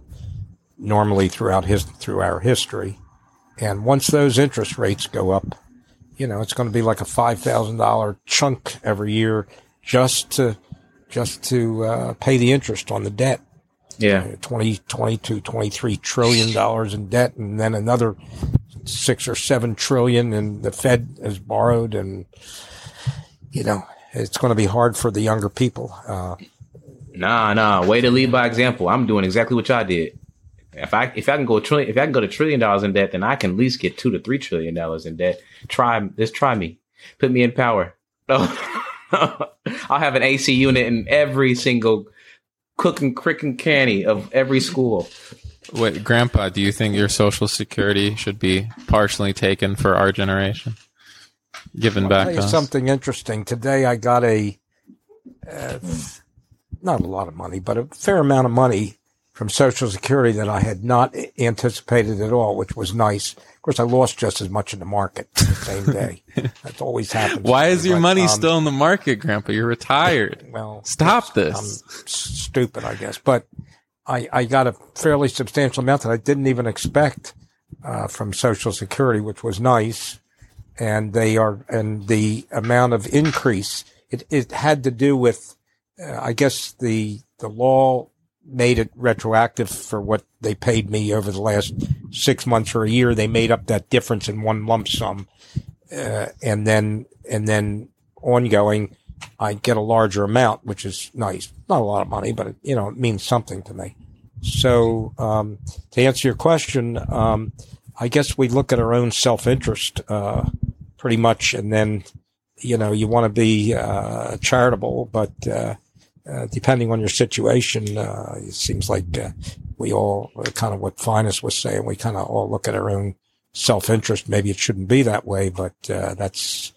normally throughout his through our history. And once those interest rates go up, you know, it's going to be like a five thousand dollar chunk every year just to just to uh, pay the interest on the debt. yeah 20, 22, 23 trillion dollars in debt, and then another six or seven trillion, and the Fed has borrowed, and you know it's going to be hard for the younger people. Uh, nah nah way to lead by example i'm doing exactly what y'all did if i if i can go a trillion if i can go to trillion dollars in debt then i can at least get two to three trillion dollars in debt try just try me put me in power Oh. i'll have an ac unit in every single cooking crick and canny of every school wait grandpa do you think your social security should be partially taken for our generation given I'll back tell to you us? something interesting. Today I got a, uh, not a lot of money, but a fair amount of money from Social Security that I had not anticipated at all, which was nice. Of course, I lost just as much in the market the same day. That's always happens. why is your money um, still in the market grandpa you're retired Well, Stop this. I'm stupid, I guess. But I, I got a fairly substantial amount that I didn't even expect uh, from Social Security, which was nice. And they are, and the amount of increase, it, it had to do with, uh, I guess the the law made it retroactive for what they paid me over the last six months or a year. They made up that difference in one lump sum, uh, and then and then ongoing. I get a larger amount, which is nice. Not a lot of money, but it, you know, it means something to me. So, um, to answer your question, um, I guess we look at our own self interest, uh, pretty much. And then, you know, you want to be, uh, charitable, but, uh, depending on your situation, uh, it seems like, uh, we all uh, kind of what Finest was saying, we kind of all look at our own self interest. Maybe it shouldn't be that way, but, uh, that's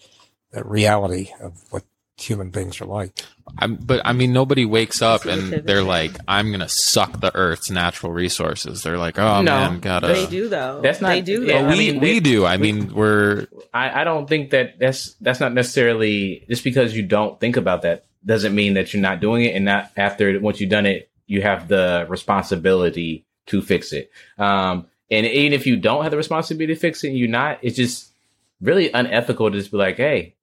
the reality of what human beings are like. I'm, but I mean, nobody wakes up and they're like, "I'm gonna suck the Earth's natural resources." They're like, "Oh No, man, gotta." They do though. That's not- They do. yeah, though. But I we mean, we they- do. I we- mean, we're I, I don't think that that's that's not necessarily just because you don't think about that doesn't mean that you're not doing it and not after once you've done it you have the responsibility to fix it um and even if you don't have the responsibility to fix it you're not it's just really unethical to just be like hey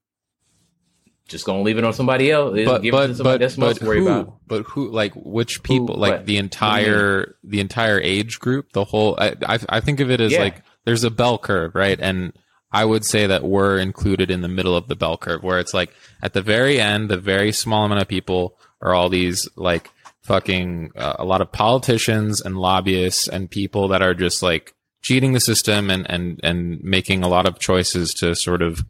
just gonna leave it on somebody else but give it but to somebody but, that's but who? about But who? Like which people? Who? like What? the entire the entire age group. The whole. I I, I think of it as Yeah. like there's a bell curve, right? And I would say that we're included in the middle of the bell curve, where it's like at the very end, the very small amount of people are all these like fucking uh, a lot of politicians and lobbyists and people that are just like cheating the system and and and making a lot of choices to sort of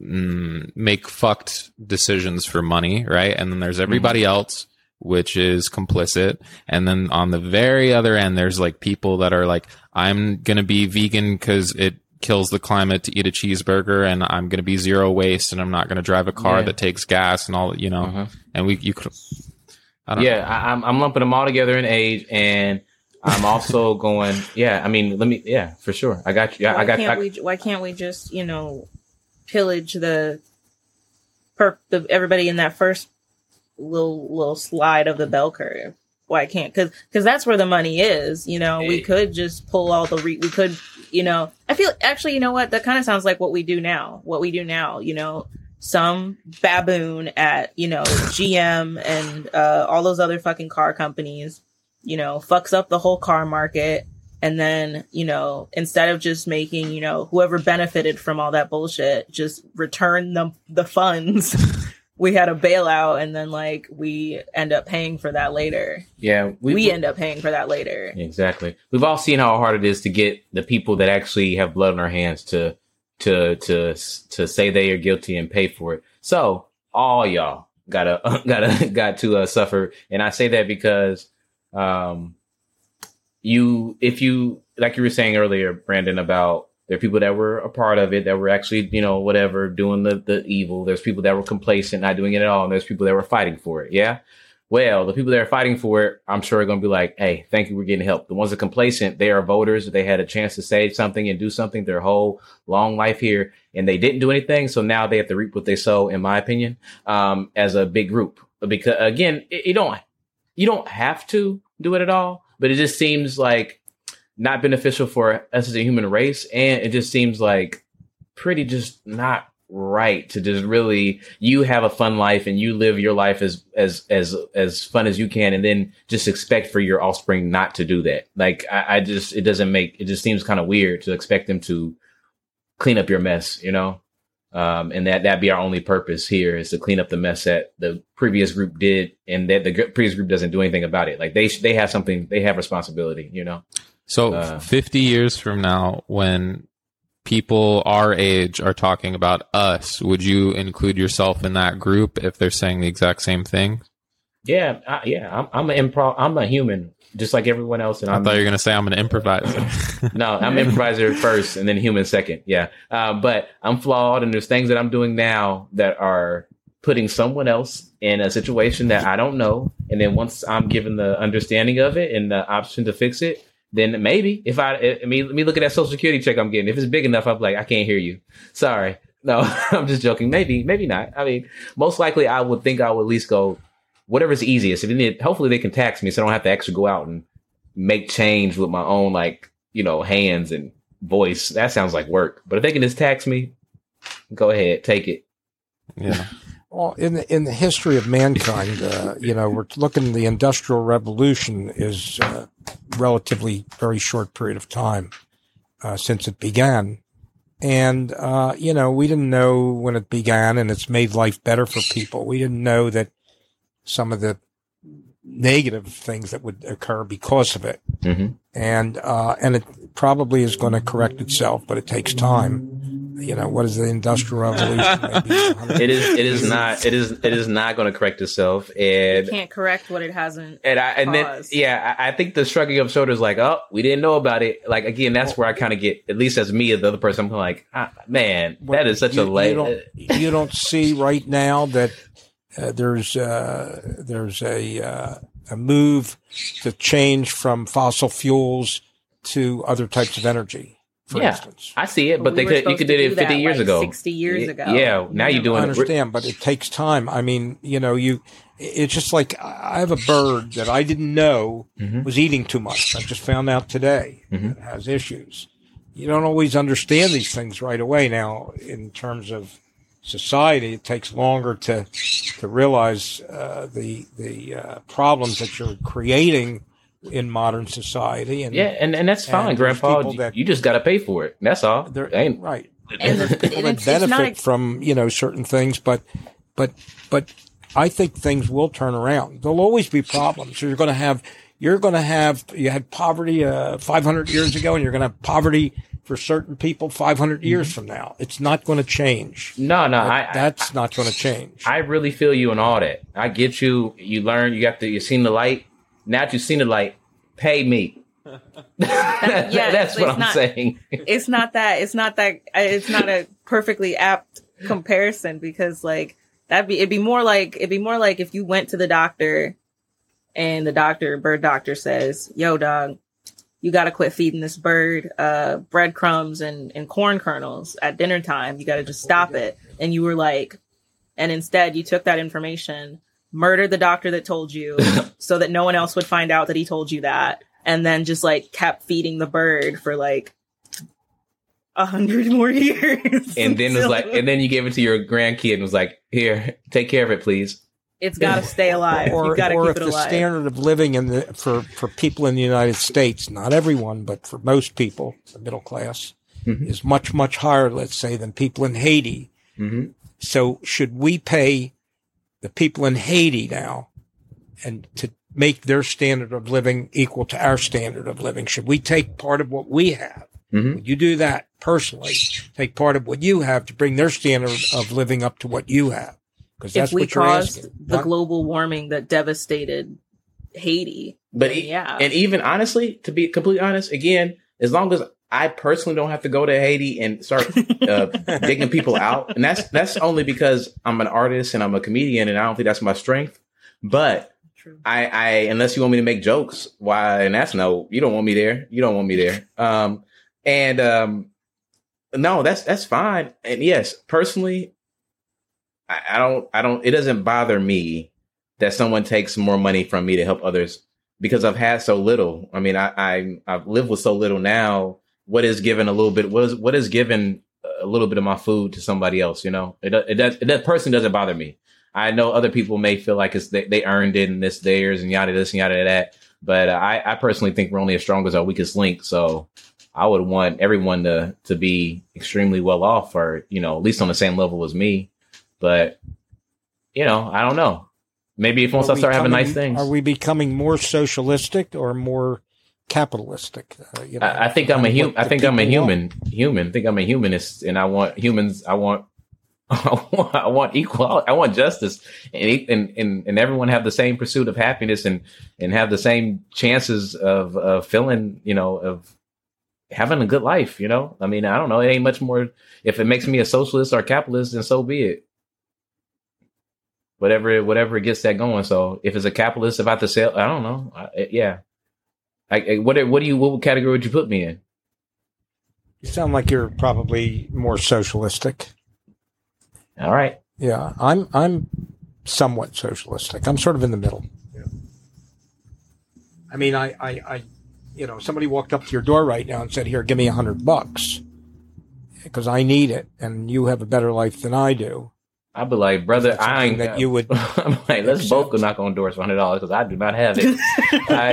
mm, make fucked decisions for money, right? And then there's everybody else which is complicit. And then on the very other end, there's like people that are like, I'm going to be vegan because it kills the climate to eat a cheeseburger and I'm going to be zero waste and I'm not going to drive a car Yeah. that takes gas and all, you know, Uh-huh. and we, you could, I don't yeah I, I'm, I'm lumping them all together in age and i'm also going yeah i mean let me yeah for sure i got you yeah why i got can't I, we? Why can't we just you know pillage the per the, everybody in that first little little slide of the bell curve? Why can't? Because because that's where the money is. You know, we could just pull all the re- we could you know. I feel actually you know what that kind of sounds like what we do now. What we do now, you know. Some baboon at you know GM and uh, all those other fucking car companies, you know, fucks up the whole car market and then you know instead of just making you know whoever benefited from all that bullshit just return the the funds we had a bailout and then like we end up paying for that later yeah we, end up paying for that later Exactly. We've all seen how hard it is to get the people that actually have blood on their hands to to to to say they are guilty and pay for it. So all y'all gotta gotta got to uh, suffer, and I say that because um you if you like you were saying earlier, Brandon, about there are people that were a part of it that were actually you know whatever doing the the evil. There's people that were complacent, not doing it at all, and there's people that were fighting for it. Yeah. Well, the people that are fighting for it, I'm sure are going to be like, "Hey, thank you, we're getting help." The ones that are complacent, they are voters. They had a chance to say something and do something their whole long life here, and they didn't do anything. So now they have to reap what they sow, in my opinion, um, as a big group. Because again, you don't you don't have to do it at all, but it just seems like not beneficial for us as a human race, and it just seems like pretty just not right to just really you have a fun life and you live your life as as as as fun as you can and then just expect for your offspring not to do that. Like i, I just it doesn't make it just seems kind of weird to expect them to clean up your mess you know? Um and that that be our only purpose here is to clean up the mess that the previous group did and that the previous group doesn't do anything about it. Like they they have something they have responsibility you know So Uh, 50 years from now, when people our age are talking about us, would you include yourself in that group if they're saying the exact same thing? yeah I, yeah i'm i'm an improv i'm a human just like everyone else and I i'm thought you were going to say I'm an improviser. no, I'm improviser first and then human second. Yeah. Uh, but I'm flawed and there's things that I'm doing now that are putting someone else in a situation that I don't know. And then once I'm given the understanding of it and the option to fix it, then maybe if I, I mean, let me look at that social security check I'm getting. If it's big enough, I'm like, I can't hear you. Sorry. No, I'm just joking. Maybe, maybe not. I mean, most likely I would think I would at least go whatever's easiest. If they need, hopefully they can tax me so I don't have to actually go out and make change with my own like you know hands and voice. That sounds like work. But if they can just tax me, go ahead, take it. yeah. Well, in the, in the history of mankind, uh, you know, we're looking. The Industrial Revolution is uh, relatively very short period of time uh, since it began, and uh, you know, we didn't know when it began, and it's made life better for people. We didn't know that some of the negative things that would occur because of it, Mm-hmm. and uh, and it probably is going to correct itself, but it takes time. You know, what is the industrial revolution? Maybe It is. It is not. It is. It is not going to correct itself. And Can't correct what it hasn't. and I and then yeah, I, I think the shrugging of shoulders, like, oh, we didn't know about it. Like again, that's where I kind of get, at least as me, as the other person, I'm like, ah, man, that is such you, a late. You don't, you don't see right now that uh, there's uh, there's a uh, a move to change from fossil fuels to other types of energy. For Yeah. instance, I see it, but we they could. You could to do it 50 that, years like, ago, 60 years Y- ago. Yeah, now you're I doing it. understand, but it takes time. I mean, you know, you it's just like I have a bird that I didn't know Mhm. was eating too much. I just found out today Mhm. it has issues. You don't always understand these things right away. Now, in terms of society, it takes longer to to realize uh, the the uh, problems that you're creating in modern society. And Yeah, and, and that's fine, And Grandpa. You, that- you just got to pay for it. That's all. There, Ain't right. And there's people that it's- it's not benefit a- from you know certain things, but but but I think things will turn around. There'll always be problems. You're going to have you're going to have you had poverty uh, 500 years ago, and you're going to have poverty for certain people 500 years from now. It's not going to change. no, no. That- I, I that's not going to change. I really feel you in all that. I get you. You learn. You got to. You seen the light. Now that you've seen it, like pay me. yeah, that's what I'm not- saying. it's not that it's not that it's not a perfectly apt comparison because like that'd be it'd be more like it'd be more like if you went to the doctor and the doctor bird doctor says yo dog you got to quit feeding this bird uh breadcrumbs and and corn kernels at dinner time you got to just stop it and you were like and instead you took that information murdered the doctor that told you so that no one else would find out that he told you that and then just like kept feeding the bird for like a hundred more years. And then it was like, and then you gave it to your grandkid and was like, "Here, take care of it, please." it's got to stay alive. or you got or keep if it the alive. standard of living in the for for people in the United States, not everyone, but for most people, the middle class, Mhm. is much much higher, let's say, than people in Haiti. hmm So should we pay the people in Haiti now and to make their standard of living equal to our standard of living? Should we take part of what we have? hmm Would you do that personally? Take part of what you have to bring their standard of living up to what you have? Because that's if we what you're caused asking. the Not- global warming that devastated Haiti, But yeah, and even honestly, to be completely honest, again, as long as I personally don't have to go to Haiti and start uh, digging people out, and that's that's only because I'm an artist and I'm a comedian, and I don't think that's my strength. But True. I, I unless you want me to make jokes, why? And that's no, you don't want me there. You don't want me there. Um, and um, no, that's that's fine. And yes, personally, I, I don't, I don't. It doesn't bother me that someone takes more money from me to help others because I've had so little. I mean, I, I I've lived with so little now. What is given a little bit? What is what is given a little bit of my food to somebody else? You know, it it does, that person doesn't bother me. I know other people may feel like it's they, they earned it and this theirs and yada this and yada that. But uh, I, I personally think we're only as strong as our weakest link. So I would want everyone to to be extremely well off, or you know, at least on the same level as me. But you know, I don't know. Maybe if once Are I start having becoming- nice things, Are we becoming more socialistic or more capitalistic? Uh, you know, I, I think I'm a human. I think I'm a people want. human. Human. I think I'm a humanist, and I want humans. I want. I want, I want equal. I want justice, and, and and and everyone have the same pursuit of happiness, and and have the same chances of of feeling, you know, of having a good life. You know, I mean, I don't know. It ain't much more. If it makes me a socialist or capitalist, then so be it. Whatever, whatever gets that going. So, if it's a capitalist about to sell, I don't know. I, yeah, like what? What do you? What category would you put me in? You sound like you're probably more socialistic. All right. Yeah, I'm I'm somewhat socialistic. I'm sort of in the middle. Yeah. I mean, I, I, I, you know, somebody walked up to your door right now and said, "Here, give me a hundred bucks," because I need it, and you have a better life than I do. I'd be like, brother, I ain't something that you would I'm like, let's accept. both go knock on doors for hundred dollars because I do not have it. I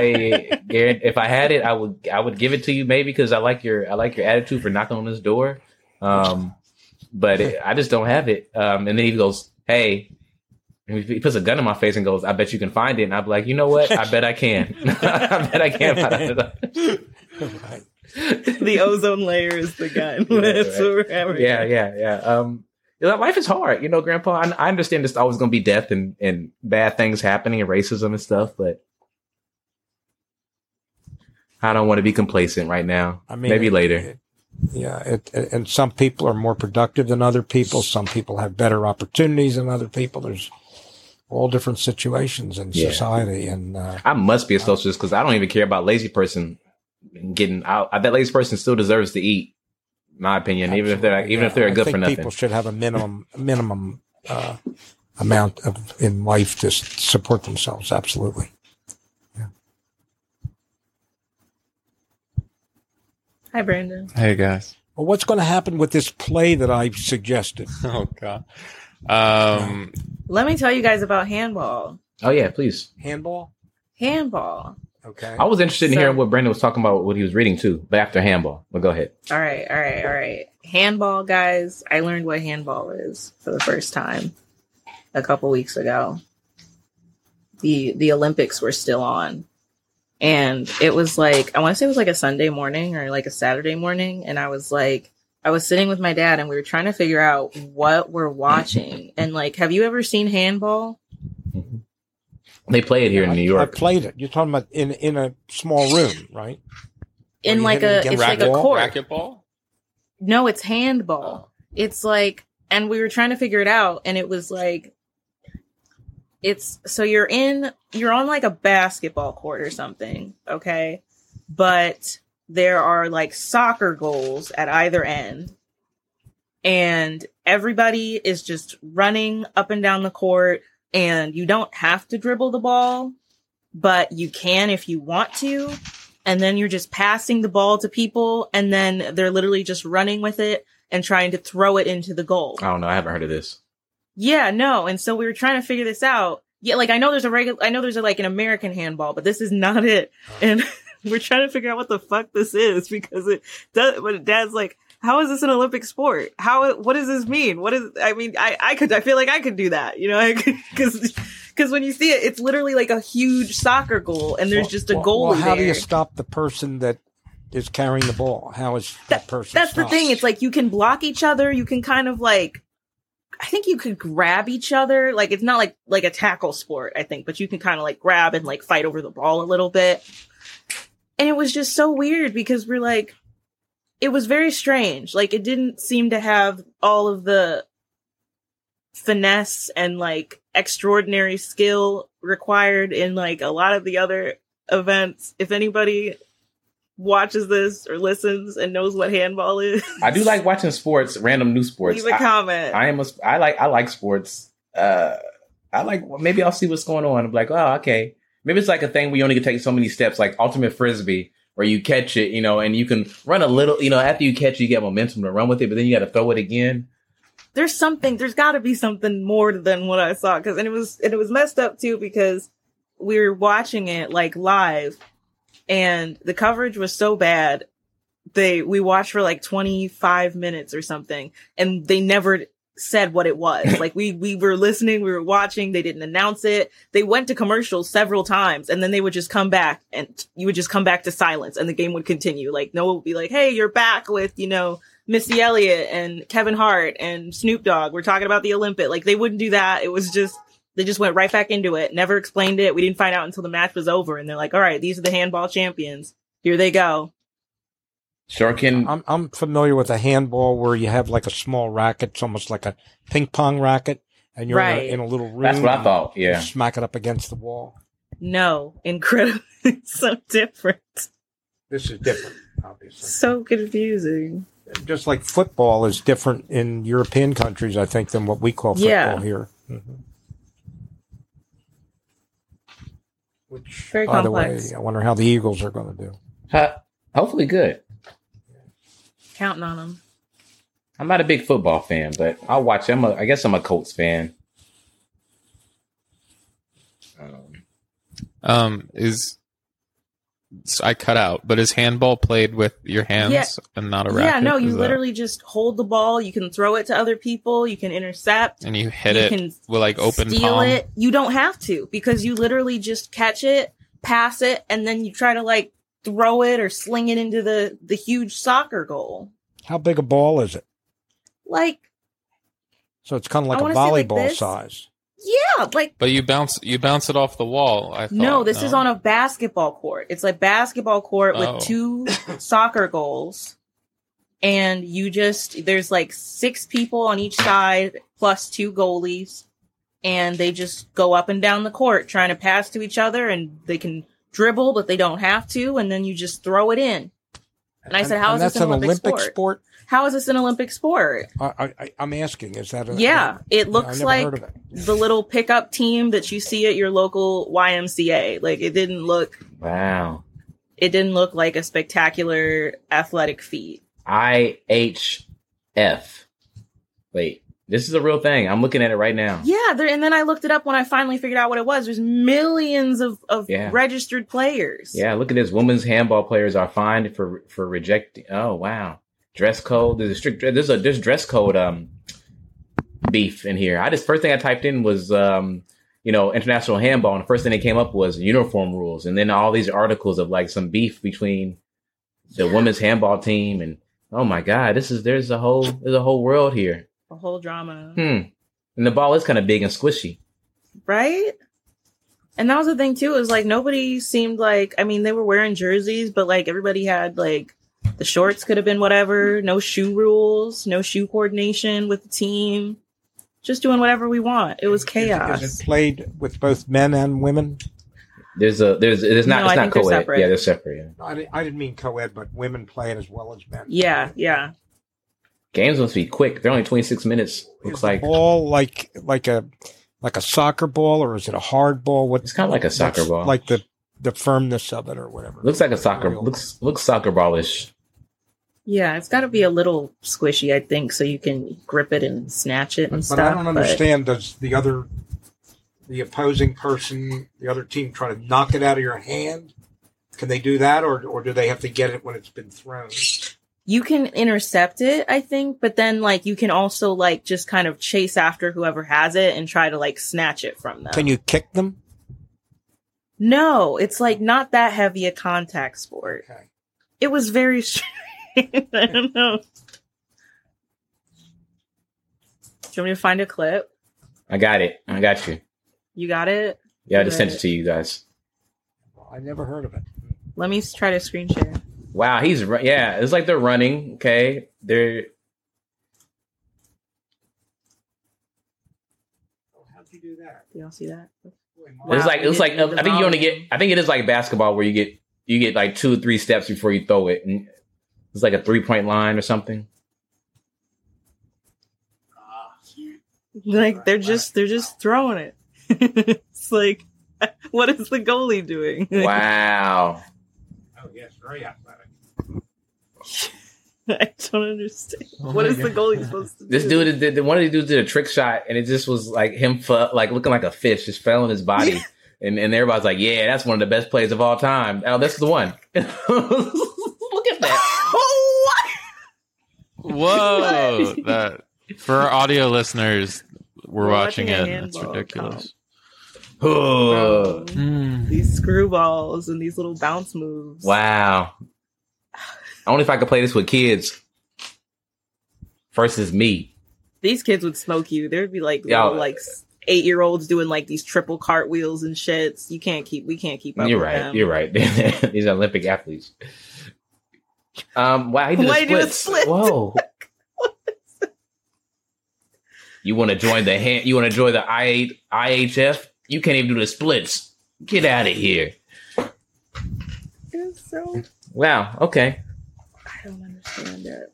if I had it, I would I would give it to you maybe because I like your I like your attitude for knocking on this door. Um, but it, I just don't have it. Um, and then he goes, hey. and He puts a gun in my face and goes, "I bet you can find it." And I'd be like, "You know what? I bet I can. I bet I can find it." Right. the ozone layer is the gun. Yeah, That's right. what we're having. yeah, yeah, yeah. Um, you know, life is hard, you know, Grandpa. I, I understand there's always going to be death and and bad things happening and racism and stuff, but I don't want to be complacent right now. I mean, Maybe later. it- yeah, it, it- and some people are more productive than other people. Some people have better opportunities than other people. There's all different situations in Yeah. society, and uh, I must be a socialist because I don't even care about lazy person getting out. That lazy person still deserves to eat, my opinion, even if they're absolutely, even if they're I good think for nothing. People should have a minimum minimum uh, amount of in life to support themselves. Absolutely. Hi, Brandon. Hey guys. Well, what's going to happen with this play that I suggested? Oh god. Um. Let me tell you guys about handball. oh yeah, please. Handball. Handball. Okay. I was interested in So- hearing what Brandon was talking about, what he was reading too, but after handball. But go ahead. All right, all right, all right. Handball, guys. I learned what handball is for the first time a couple weeks ago. The the Olympics were still on. And it was like I want to say it was like a Sunday morning or like a Saturday morning and I was like I was sitting with my dad and we were trying to figure out what we're watching. and like have you ever seen handball? They play it here in I- New I York. played it. You're talking about in in a small room, right? In like a it's like the a wall? court. Racquetball. No, it's handball. Oh. It's like, and we were trying to figure it out, and it was like, it's so you're in, you're on like a basketball court or something, okay? But there are like soccer goals at either end, and everybody is just running up and down the court, and you don't have to dribble the ball, but you can if you want to and then you're just passing the ball to people and then they're literally just running with it and trying to throw it into the goal. I don't know. I haven't heard of this. Yeah, no. And so we were trying to figure this out. Yeah, like I know there's a regular I know there's a, like an American handball, but this is not it. And we're trying to figure out what the fuck this is because it does but dad's like how is this an Olympic sport? How what does this mean? What is I mean, I I could I feel like I could do that, you know, cuz cuz when you see it it's literally like a huge soccer goal and there's Well- just a well- goal Well, how do you stop the person that is carrying the ball? How is that, person? That's the thing. It's like you can block each other. You can kind of like, I think you could grab each other. Like it's not like like a tackle sport, I think, but you can kind of like grab and like fight over the ball a little bit. And it was just so weird because we're like, it was very strange. Like it didn't seem to have all of the finesse and like extraordinary skill required in like a lot of the other events. If anybody watches this or listens and knows what handball is, I do like watching sports, random new sports. leave a I, comment. I am a, I like I like sports. Uh, I like maybe I'll see what's going on. I'm like, oh, okay. Maybe it's like a thing where you only can take so many steps, like ultimate frisbee, where you catch it, you know, and you can run a little. You know, after you catch it, you get momentum to run with it, but then you got to throw it again. there's something. There's got to be something more than what I saw because and it was and it was messed up too because we were watching it like live, and the coverage was so bad. They we watched for like 25 minutes or something, and they never said what it was. like we we were listening, we were watching. They didn't announce it. They went to commercials several times, and then they would just come back, and you would just come back to silence, and the game would continue. Like Noah would be like, "Hey, you're back with you know." Missy Elliott and Kevin Hart and Snoop Dogg. We're talking about the Olympic. Like they wouldn't do that. It was just they just went right back into it. Never explained it. We didn't find out until the match was over. And they're like, "All right, these are the handball champions. Here they go." Sure can. I'm I'm familiar with a handball where you have like a small racket. It's almost like a ping pong racket, and you're Right. in, a, in a little room. That's what I and thought. you Yeah. smack it up against the wall. No, incredible. So different. This is different, obviously. So confusing. Just like football is different in European countries, I think, than what we call football Yeah. here. Mhm. Which, Very by complex. the way, I wonder how the Eagles are going to do. Huh, hopefully good. Counting on them. I'm not a big football fan, but I'll watch. I'm a, I guess I'm a Colts fan. Um, Um, is so I cut out, but is handball played with your hands Yeah. and not a racket? Yeah, no, you Is that- literally just hold the ball. You can throw it to other people. You can intercept. and you hit you it can with like open steal palm. it. You don't have to because you literally just catch it, pass it, and then you try to like throw it or sling it into the the huge soccer goal. How big a ball is it? Like So it's kind of like a wanna like volleyball size. yeah, like But you bounce you bounce it off the wall. I thought, no, this is on a basketball court. It's like basketball court Oh. with two soccer goals. And you just there's like six people on each side plus two goalies and they just go up and down the court trying to pass to each other and they can dribble but they don't have to and then you just throw it in. And I said, "How is that's this an Olympic sport?" sport? How is this an Olympic sport? I, I, I'm asking. Is that a Yeah, it looks never like it. the little pickup team that you see at your local YMCA. Like it didn't look Wow. it didn't look like a spectacular athletic feat. I H F. Wait, this is a real thing. I'm looking at it right now. Yeah, there, and then I looked it up when I finally figured out what it was. There's millions of, of Yeah. registered players. Yeah, look at this. Women's handball players are fined for for rejecting. Oh wow, dress code. There's a strict. There's a there's dress code um beef in here. I just first thing I typed in was um you know international handball, and the first thing that came up was uniform rules, and then all these articles of like some beef between the women's handball team and oh my god, this is there's a whole there's a whole world here. A whole drama. Hmm. And the ball is kind of big and squishy. Right? And that was the thing too, is like nobody seemed like I mean, they were wearing jerseys, but like everybody had like the shorts could have been whatever, no shoe rules, no shoe coordination with the team. Just doing whatever we want. It was chaos. Is it played with both men and women? There's a there's there's not No, it's I not think they're co-ed. Yeah, they're separate. Yeah. I, I didn't mean co-ed, but women playing as well as men. yeah, yeah. Games must be quick. They're only 26 minutes. Is Looks the like ball like like a like a soccer ball, or is it a hard ball? What It's kinda like a soccer ball. like the the firmness of it, or whatever. looks like a soccer Real- looks looks soccer ballish. Yeah, it's got to be a little squishy, I think, so you can grip it and snatch it and But, stuff. but I don't understand. Does the other the opposing person, the other team, try to knock it out of your hand? Can they do that, or or do they have to get it when it's been thrown? You can intercept it, I think, but then like you can also like just kind of chase after whoever has it and try to like snatch it from them. Can you kick them? No, it's like not that heavy a contact sport. Okay. It was very strange. I don't know. Do you want me to find a clip? I got it. I got you. You got it? Yeah, I just sent it to you guys. I never heard of it. Let me try to screen share. Wow, he's ru- yeah. It's like they're running. Okay, they're oh, How'd you do that? Do y'all see that? it's like it's like didn't do the I think you only get. I think it is like basketball where you get you get like two or three steps before you throw it, and it's like a three point line or something. Ah, like they're just they're just throwing it. it's like what is the goalie doing? Wow. Oh yes, very athletic. I don't understand. Oh what my is the God. goalie supposed to do? This dude, did, did, one of these dudes did a trick shot, and it just was like him, fu- like looking like a fish, just fell in his body, and and everybody's like, "Yeah, that's one of the best plays of all time." Oh, that's the one. Look at that. Oh, Whoa! that for our audio listeners, we're, We're watching, watching it. It's ridiculous. Oh, what? Hmm. These screwballs and these little bounce moves. wow. I wonder if I could play this with kids versus me. These kids would smoke you. There'd be like little, like eight year olds doing like these triple cartwheels and shits. You can't keep. We can't keep up. You're with right. them. You're right. These Olympic athletes. Um, wow, he did Why a do a split. split? Whoa. you want to join the hand? You want to join the I IHF? You can't even do the splits. Get out of here! It's so. Wow. Okay. I don't understand it.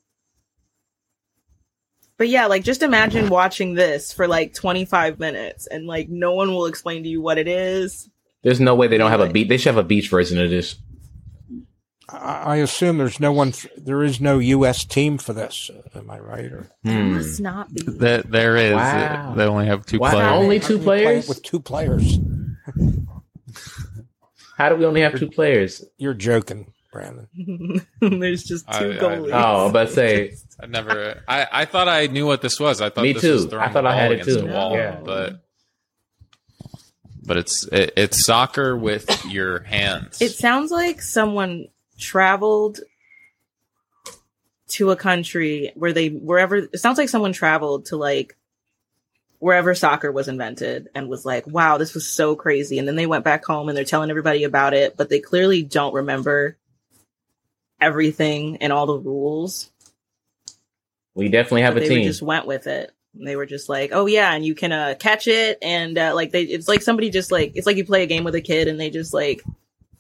But yeah, like just imagine watching this for like 25 minutes and like no one will explain to you what it is. There's no way they don't have a beat. They should have a beach version of this. I, I assume there's no one. There is no U.S. team for this. Uh, am I right? Or It Hmm. must not be. That there is. Wow. They only have two Wow. players. Only two can play players? with two players. How do we only have two players? You're joking, Brandon. There's just two I- I- goalies. Oh, I'm about to say. I never. I, I thought I knew what this was. I thought Me this too. was I thought I had it too. a wall, Yeah. but but it's it, it's soccer with your hands. It sounds like someone traveled to a country where they wherever it sounds like someone traveled to like wherever soccer was invented and was like, wow, this was so crazy. And then they went back home and they're telling everybody about it, but they clearly don't remember everything and all the rules. We definitely have But a they team. just went with it. And they were just like, oh yeah, and you can uh, catch it, and uh, like they, it's like somebody just like it's like you play a game with a kid, and they just like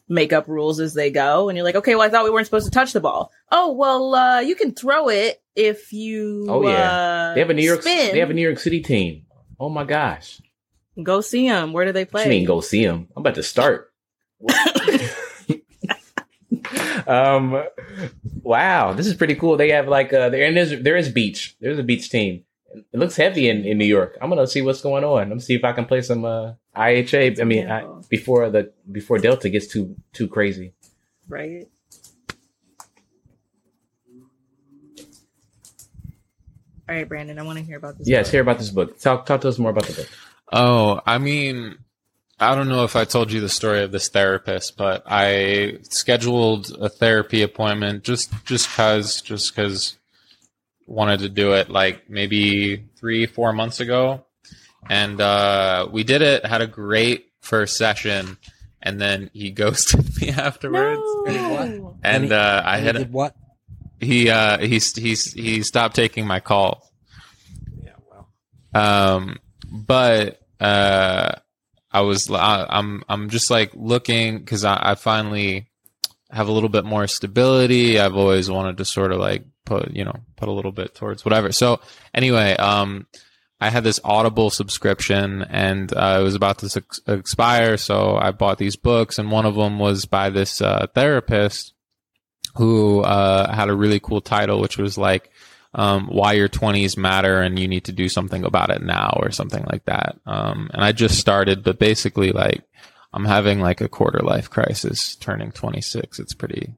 make up rules as they go, and you're like, okay, well I thought we weren't supposed to touch the ball. Oh well, uh, you can throw it if you. Oh, yeah. uh, they have a New York. spin. They have a New York City team. Oh my gosh! Go see them. Where do they play? you mean go see them? I'm about to start. Um, wow, this is pretty cool. They have like uh, there and there's there is beach. There's a beach team. It looks heavy in, in New York. I'm gonna see what's going on. I'm gonna see if I can play some uh, IHA. I mean, I, before the before Delta gets too too crazy. right? All right, Brandon, I want to hear about this. Yes, book. hear about this book. Talk talk to us more about the book. Oh, I mean, I don't know if I told you the story of this therapist, but I scheduled a therapy appointment just just cause just cause wanted to do it like maybe three four months ago, and uh, we did it. Had a great first session, and then he ghosted me afterwards. No. And he- uh, I had he did what? he uh he's he's he stopped taking my calls. Yeah, well, Um, but uh, I was I, I'm I'm just like looking because I, I finally have a little bit more stability. I've always wanted to sort of like put you know put a little bit towards whatever. So anyway, um, I had this Audible subscription and uh, it was about to ex- expire, so I bought these books, and one of them was by this uh, therapist who uh, had a really cool title, which was like um, why your 20s matter and you need to do something about it now or something like that. Um, and I just started, but basically like I'm having like a quarter life crisis turning 26. It's pretty,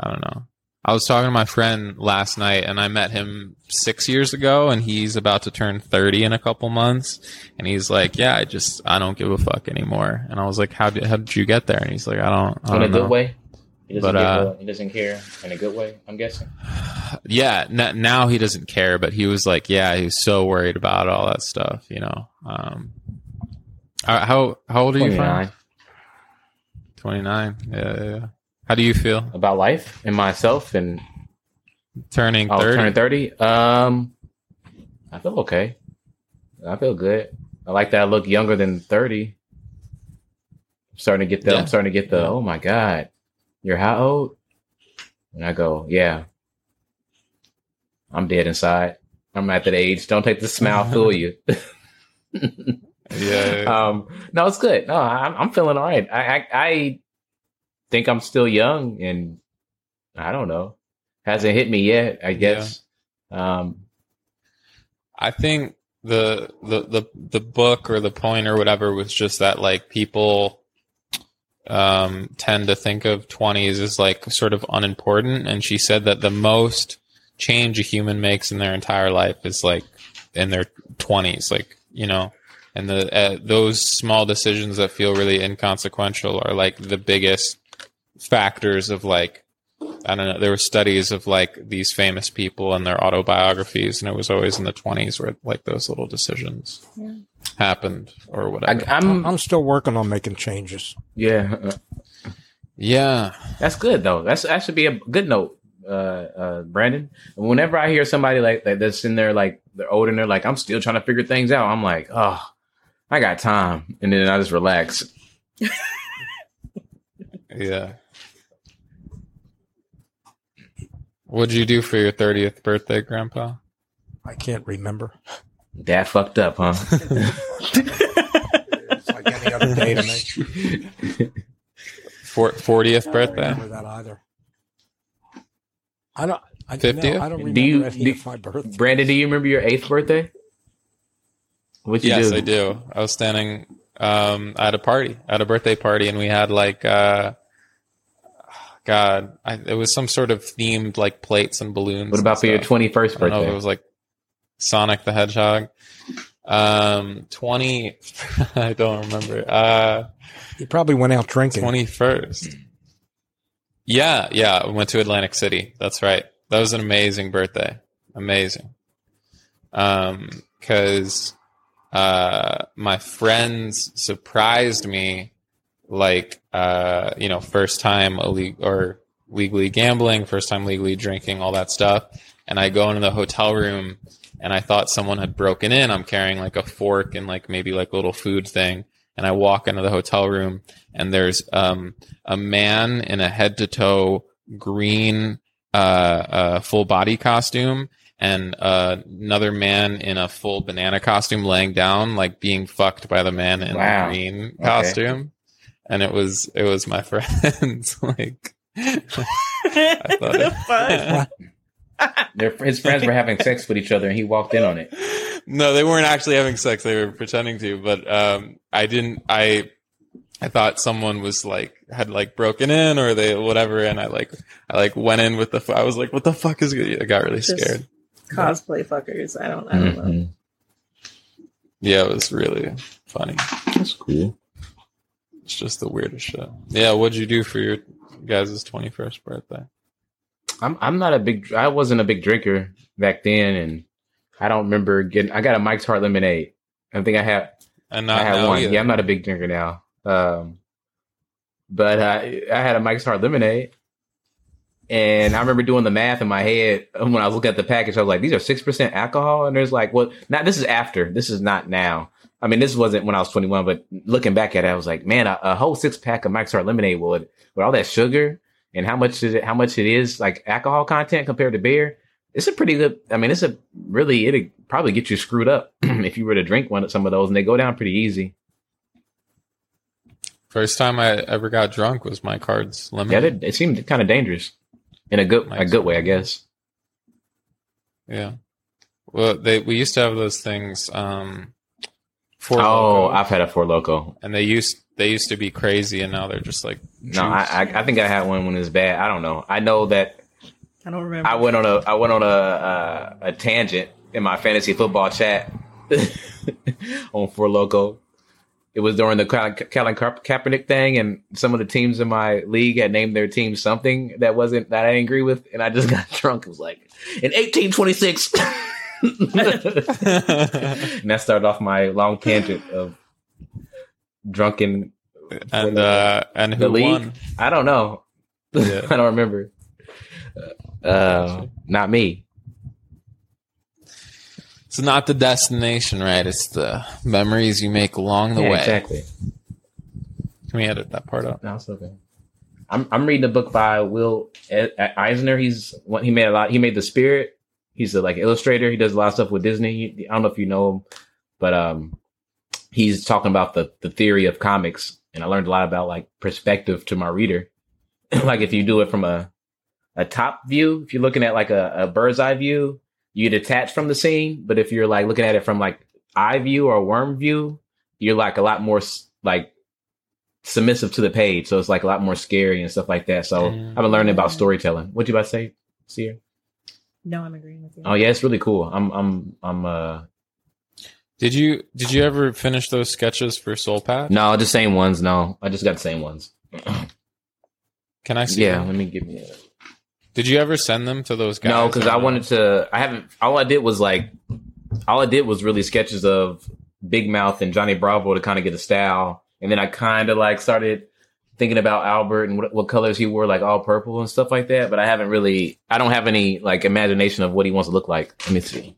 I don't know. I was talking to my friend last night and I met him six years ago and he's about to turn 30 in a couple months. And he's like, yeah, I just, I don't give a fuck anymore. And I was like, how did, how did you get there? And he's like, I don't, I in don't a good know. way. He doesn't, But, uh, he doesn't care in a good way. I'm guessing. yeah n- now he doesn't care but he was like yeah he was so worried about all that stuff you know um uh, how how old are you Twenty from nine 29 yeah, yeah yeah how do you feel about life and myself and turning oh, 30 turning thirty. Um, I feel okay. I feel good. I like that I look younger than thirty. I'm starting to get the. Yeah. I'm starting to get the. Oh my god, you're how old? And I go, yeah. I'm dead inside. I'm at that age. Don't take the smile fool you. yeah, yeah. um, no, it's good. No, I'm, I'm feeling all right. I, I, I think I'm still young, and I don't know, hasn't hit me yet. I guess. Um, I think the the the the book or the point or whatever was just that like people um tend to think of 20s as like sort of unimportant. And she said that the most change a human makes in their entire life is like in their 20s like you know? And the uh, those small decisions that feel really inconsequential are like the biggest factors of like I don't know. There were studies of like these famous people and their autobiographies, and it was always in the twenties where like those little decisions Yeah. happened or I, whatever. I'm, I'm still working on making changes. yeah, yeah, that's good though. That's that should be a good note, uh, uh, Brandon. Whenever I hear somebody like that that's in there, like they're old and they're like, I'm still trying to figure things out. I'm like, oh, I got time, and then I just relax. yeah. What'd you do for your thirtieth birthday, Grandpa? I can't remember. That fucked up, huh? It's like any other day to me. Fortieth I don't birthday. remember that either. I don't. I, 50th? no, I don't remember Do remember you- any do- of my birthday. Brandon, do you remember your eighth birthday? What you Yes, do? I do. I was standing um, at a party, at a birthday party, and we had like, uh, God, I, it was some sort of themed like plates and balloons. What about for and your stuff. twenty first I don't know birthday? it was like Sonic the Hedgehog. Um, twenty. I don't remember. Uh, You probably went out drinking. twenty first. Yeah, yeah. I went to Atlantic City. That's right. That was an amazing birthday. Amazing. Um, cause, uh, my friends surprised me like, uh, you know, first time ille- or legally gambling, first time legally drinking, all that stuff. And I go into the hotel room and I thought someone had broken in. I'm carrying like a fork and like maybe like a little food thing. And I walk into the hotel room and there's, um, a man in a head to toe green, uh, uh, full body costume and, uh, another man in a full banana costume laying down, like being fucked by the man in Wow. the green Okay. costume. And it was, it was my friends. like, I thought it- fuck? Their, his friends were having sex with each other, and he walked in on it. no, they weren't actually having sex. They were pretending to, but, um, I didn't, I, I thought someone was like, had like broken in or they, whatever. And I like, I like went in with the, I was like, what the fuck is, I got really Just- scared. Cosplay fuckers. I don't. I don't know. Mhm. Yeah, it was really funny. That's cool. It's just the weirdest shit. Yeah. What'd you do for your guys' 21st birthday? I'm I'm not a big. I wasn't a big drinker back then, and I don't remember getting. I got a Mike's Hard Lemonade. I think I have. And I had now one. either. Yeah, I'm not a big drinker now. Um, but I I had a Mike's Hard Lemonade, and I remember doing the math in my head when I was looking at the package. I was like, "These are six percent alcohol," and there's like, "Well, not this is after. This is not now." I mean, this wasn't when I was 21, but looking back at it, I was like, "Man, a, a whole six pack of Mike's Hard Lemonade would with all that sugar and how much is it? How much it is like alcohol content compared to beer?" It's a pretty good. I mean, it's a really it'd probably get you screwed up if you were to drink one of some of those, and they go down pretty easy. First time I ever got drunk was my cards Yeah, lemonade. it, it seemed kind of dangerous in a good a good way, I guess. Yeah. Well, they we used to have those things. Um, for Oh, I've had a Four Loco. and they used they used to be crazy, and now they're just like No, I, I I think I had one when it was bad. I don't know. I know that I don't remember. I went on a I went on a uh, a tangent in my fantasy football chat on Four Loco. It was during the Colin Colin Ka- Kaepernick thing, and some of the teams in my league had named their team something that wasn't that I didn't agree with, and I just got drunk. It was like in 1826. And that started off my long tangent of drunken. and uh, and who league? won? I don't know. Yeah. I don't remember. Uh, not me. It's not the destination, right? It's the memories you make along the Yeah, way. exactly. Can we edit that part out? No, it's okay. I'm I'm reading a book by Will Eisner. He's what he made a lot. He made The Spirit. He's a like illustrator. He does a lot of stuff with Disney. I don't know if you know him, but um, he's talking about the the theory of comics, and I learned a lot about like perspective to my reader. like if you do it from a a top view, if you're looking at like a, a bird's eye view, you detach from the scene. But if you're like looking at it from like eye view or worm view, you're like a lot more like submissive to the page. So it's like a lot more scary and stuff like that. So. I've been learning about storytelling. What do you about to say, Seer? No, I'm agreeing with you. Oh yeah, it's really cool. I'm I'm I'm uh Did you did you ever finish those sketches for Soul Patch? no the same ones. No, I just got the same ones. Can I see? yeah, them? let me give me. A, Did you ever send them to those guys? no, because I wanted to. I haven't. All I did was like, all I did was really sketches of Big Mouth and Johnny Bravo to kind of get a style, and then I kind of like started thinking about Albert and what, what colors he wore, like all purple and stuff like that. But I haven't really. I don't have any like imagination of what he wants to look like. Let me see.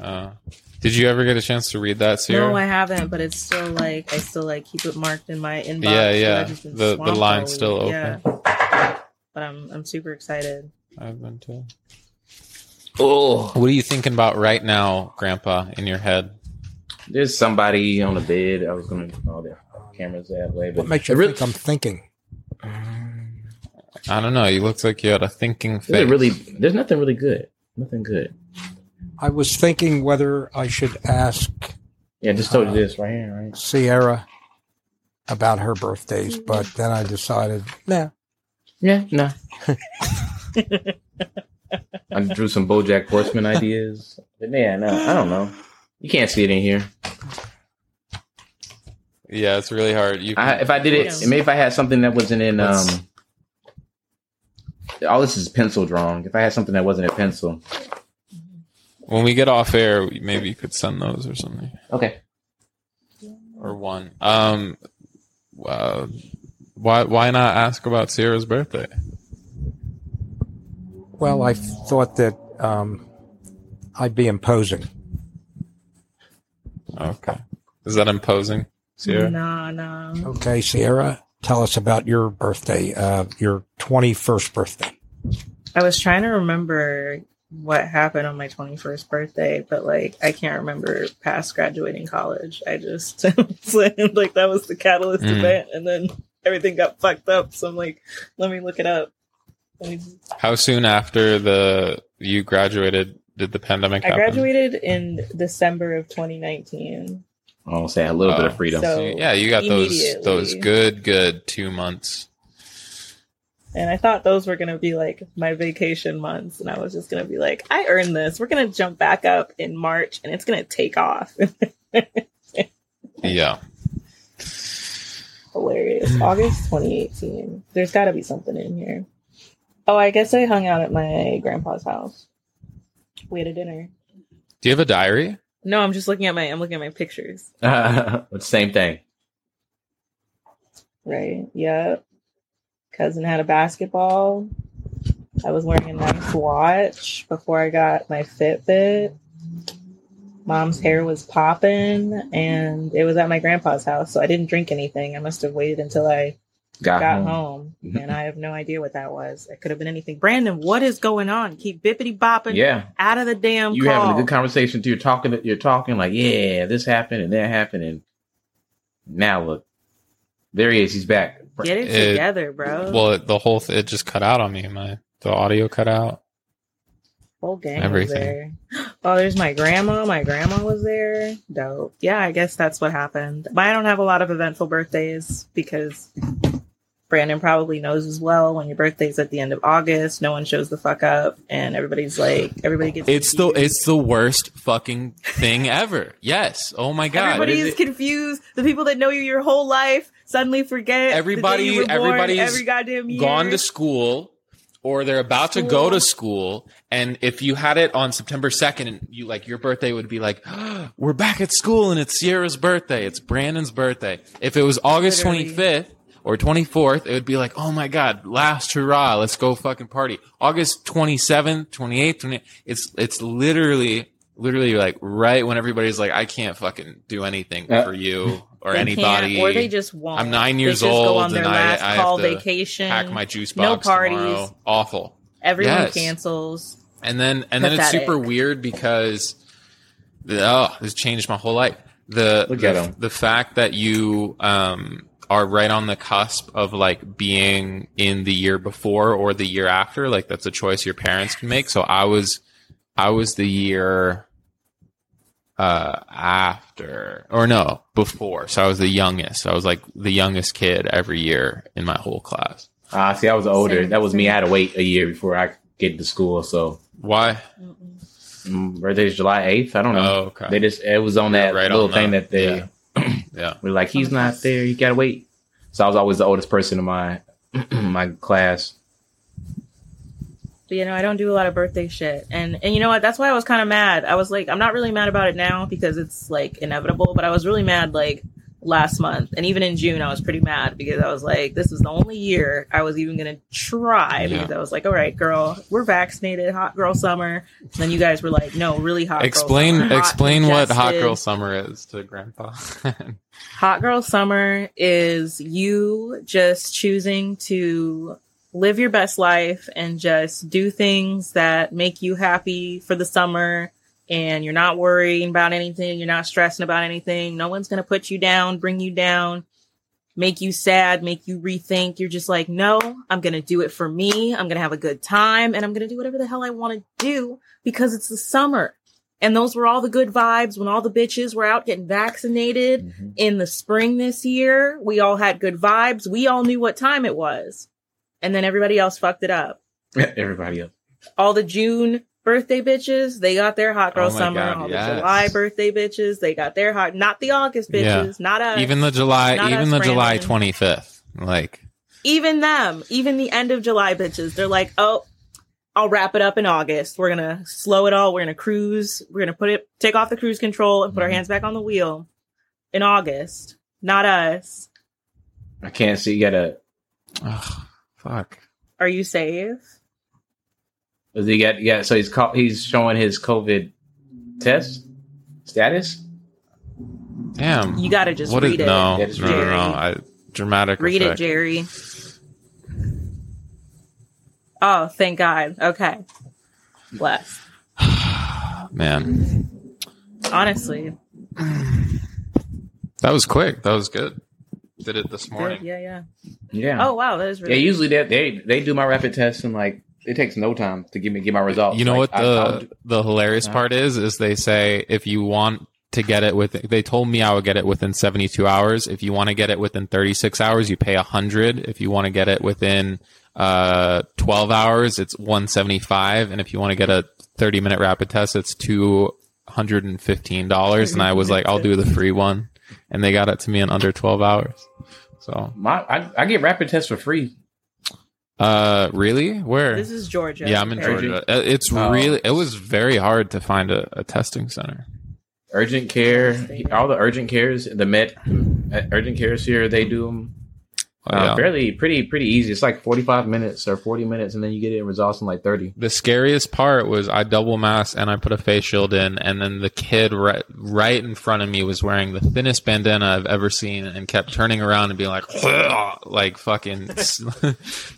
Uh, did you ever get a chance to read that, Sierra? No, I haven't, but it's still like I still like keep it marked in my inbox. Yeah, yeah. I've just been The- the line's all still open. Yeah. But I'm I'm super excited. I've been too. Oh, What are you thinking about right now, Grandpa, in your head? there's somebody on the bed. I was gonna. Oh, the cameras that way, but What makes you it really, think I'm thinking? I don't know. You looked like you had a thinking face. really? There's nothing really good. Nothing good. I was thinking whether I should ask Yeah, just told you uh, this right here, right? Sierra about her birthdays, but then I decided, nah. Yeah, no. I drew some BoJack Horseman ideas, but yeah, no, I don't know. You can't see it in here. Yeah, it's really hard. You I, if I did it, Yeah. maybe if I had something that wasn't in, um, all this is pencil drawing. If I had something that wasn't a pencil, When we get off air, maybe you could send those or something, okay. or one. Um, uh, why why not ask about Sierra's birthday? Well, I thought that um, I'd be imposing. Okay, is that imposing, Sierra? Nah, nah. Okay, Sierra, tell us about your birthday, uh, your 21st birthday. I was trying to remember what happened on my 21st birthday, but like I can't remember past graduating college. I just like that was the catalyst Mm. event, and then everything got fucked up. So I'm like, let me look it up. Let How soon after the you graduated did the pandemic I graduated in December of 2019. I'll say a little bit of uh, freedom. So- So, yeah, you got those those good good two months. And I thought those were going to be like my vacation months. And I was just going to be like, I earned this. We're going to jump back up in March and it's going to take off. Yeah. Hilarious. August 2018. There's got to be something in here. Oh, I guess I hung out at my grandpa's house. We had a dinner. Do you have a diary? No, I'm just looking at my, I'm looking at my pictures. But same thing. Right. Yep. Cousin had a basketball. I was wearing a nice watch before I got my Fitbit. Mom's hair was popping, and it was at my grandpa's house, so I didn't drink anything. I must have waited until I Got, got home. home, mm-hmm. and I have no idea what that was. It could have been anything. Brandon, what is going on? Keep bippity bopping Yeah, out of the damn you call. having a good conversation. Too. You're talking. You're talking like, yeah, this happened and that happened, and now look, there he is. He's back. Get it, It- together, bro. Well, it, the whole th- it just cut out on me. My the audio cut out. Whole gang Everything. was there. Oh, there's my grandma. My grandma was there. Dope. Yeah, I guess that's what happened. But I don't have a lot of eventful birthdays because Brandon probably knows as well. When your birthday's at the end of August, no one shows the fuck up, and everybody's like, everybody gets. It's the it's the worst fucking thing ever. Yes. Oh my god. Everybody it? confused. The people that know you your whole life suddenly forget. Everybody- you everybody's every goddamn year. gone to school or they're about to go to school and if you had it on September 2nd and you like your birthday would be like we're back at school and it's Sierra's birthday it's Brandon's birthday if it was August 25th or 24th it would be like oh my god last hurrah let's go fucking party August 27th 28th 28th it's it's literally literally like right when everybody's like I can't fucking do anything Uh, for you or They anybody can't, or they just won't. I'm nine They years just old Go on their and I- last I have call to vacation. pack my juice box. No parties. tomorrow. Awful. Everyone Yes. cancels. And then and then it's super weird because the, oh, this changed my whole life. The Look the, at 'em. the fact that you um are right on the cusp of like being in the year before or the year after, like that's a choice your parents can make. So I was I was the year uh after or no, before. So I was the youngest. I was like the youngest kid every year in my whole class. Ah, see, I was older. That was me. I had to wait a year before I get to school. So Why? mm, birthday's July eighth. I don't know. Oh, okay. They just it was on that Right on little thing that. that they Yeah. Yeah. were like, he's not there. You gotta wait. So I was always the oldest person in my my class. But you know, I don't do a lot of birthday shit. And and you know what? That's why I was kind of mad. I was like, I'm not really mad about it now because it's like inevitable, but I was really mad like last month. And even in June I was pretty mad because I was like, this was the only year I was even gonna try because I was like, all right, girl, we're vaccinated, hot girl summer. And then you guys were like, no, really hot girl explain. Hot, explain what hot girl summer is to grandpa Hot girl summer is you just choosing to live your best life and just do things that make you happy for the summer and you're not worrying about anything, you're not stressing about anything. No one's going to put you down, bring you down, make you sad, make you rethink. You're just like, "No, I'm going to do it for me. I'm going to have a good time and I'm going to do whatever the hell I want to do because it's the summer." And those were all the good vibes when all the bitches were out getting vaccinated mm-hmm. in the spring this year. We all had good vibes. We all knew what time it was. And then everybody else fucked it up. Everybody else. All the June birthday bitches, they got their hot girl Oh summer. God, all yes. the July birthday bitches, they got their hot, not the August Yeah. bitches, not us. even the july even us, the july 25th like even them, even the end of July bitches, they're like, oh, I'll wrap it up in August. We're gonna slow it all. We're gonna cruise. We're gonna put it, take off the cruise control and put our Mhm. hands back on the wheel in August. Not us. I can't see. You gotta. Ugh, fuck. Are you safe? Does he get? Yeah. So he's call, he's showing his COVID test status. Damn. You gotta just What is read it. no, Yeah, no, just no, no, no. I, dramatic. Read it. Jerry. Oh, thank God. Okay. Bless. Man, Honestly. that was quick. That was good. Did it this Good. morning. Yeah, yeah. Yeah. Oh wow, that is really. yeah. really Usually they they they do my rapid tests and like it takes no time to give me get my results. You know Like, what the I'll the hilarious Uh-huh. part is? Is they say if you want to get it with, they told me I would get it within 72 hours. If you want to get it within 36 hours, you pay a hundred. If you want to get it within uh 12 hours, it's 175. And if you want to get a 30 minute rapid test, it's two hundred and fifteen dollars. And I was like, I'll do the free one, and they got it to me in under 12 hours. So, my I, I get rapid tests for free. Uh, really? Where? This is Georgia. yeah, I'm in apparently. Georgia. Uh, It's Oh. really, it was very hard to find a, a testing center. Urgent care, all the urgent cares, the med, uh, urgent cares here, they do them Oh, uh, fairly pretty pretty easy. It's like forty five minutes or forty minutes, and then you get it results in like thirty. The scariest part was I double masked and I put a face shield in, and then the kid right right in front of me was wearing the thinnest bandana I've ever seen, and kept turning around and being like, like fucking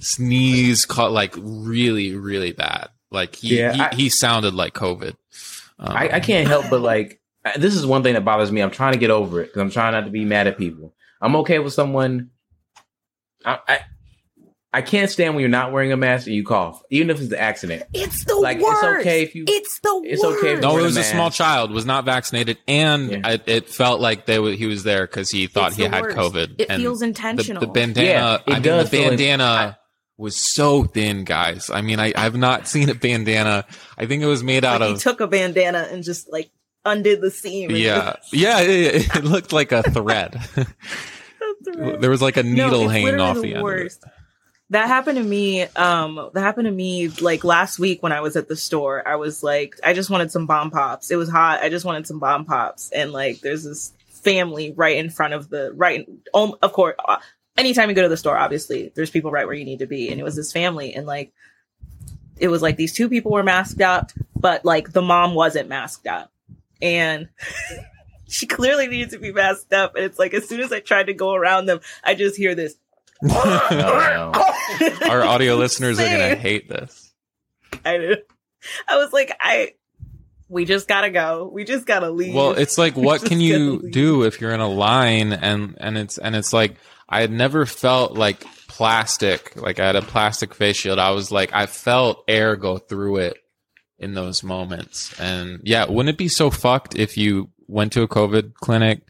sneeze, caught like really really bad. Like he Yeah, he, I- he sounded like COVID. Um, I, I can't help but like this is one thing that bothers me. I'm trying to get over it because I'm trying not to be mad at people. I'm okay with someone. I, I I can't stand when you're not wearing a mask and you cough, even if it's an accident. It's the Like, it's okay if you- It's the it's worst. okay if No, it was a mask. small child, was not vaccinated, and Yeah. I, it felt like they w- he was there because he thought It's he had worst. COVID. It and feels intentional. the bandana. Yeah, it I mean, does the feel like- bandana I- was so thin, guys. I mean, I, I've not seen a bandana. I think it was made out like he of. took a bandana and just like undid the seam. yeah, yeah, yeah, yeah. It looked like a thread. there was like a needle it's hanging off the the, end. Of it. worst. That happened to me. Um, that happened to me like last week when I was at the store. I was like, I just wanted some bomb pops. It was hot. I just wanted some bomb pops, and like, there's this family right in front of the right. Um, of course, uh, anytime you go to the store, obviously there's people right where you need to be, and it was this family, and like, it was like these two people were masked up, but like the mom wasn't masked up, and. She clearly needed to be masked up, and it's like as soon as I tried to go around them, I just hear this oh, no. Our audio listeners are gonna hate this. I, I was like, I, we just gotta go. We just gotta leave. Well, it's like, what can you do if you're in a line and and it's and it's like I had never felt like plastic, like I had a plastic face shield. I was like, I felt air go through it in those moments, and yeah, wouldn't it be so fucked if you went to a COVID clinic,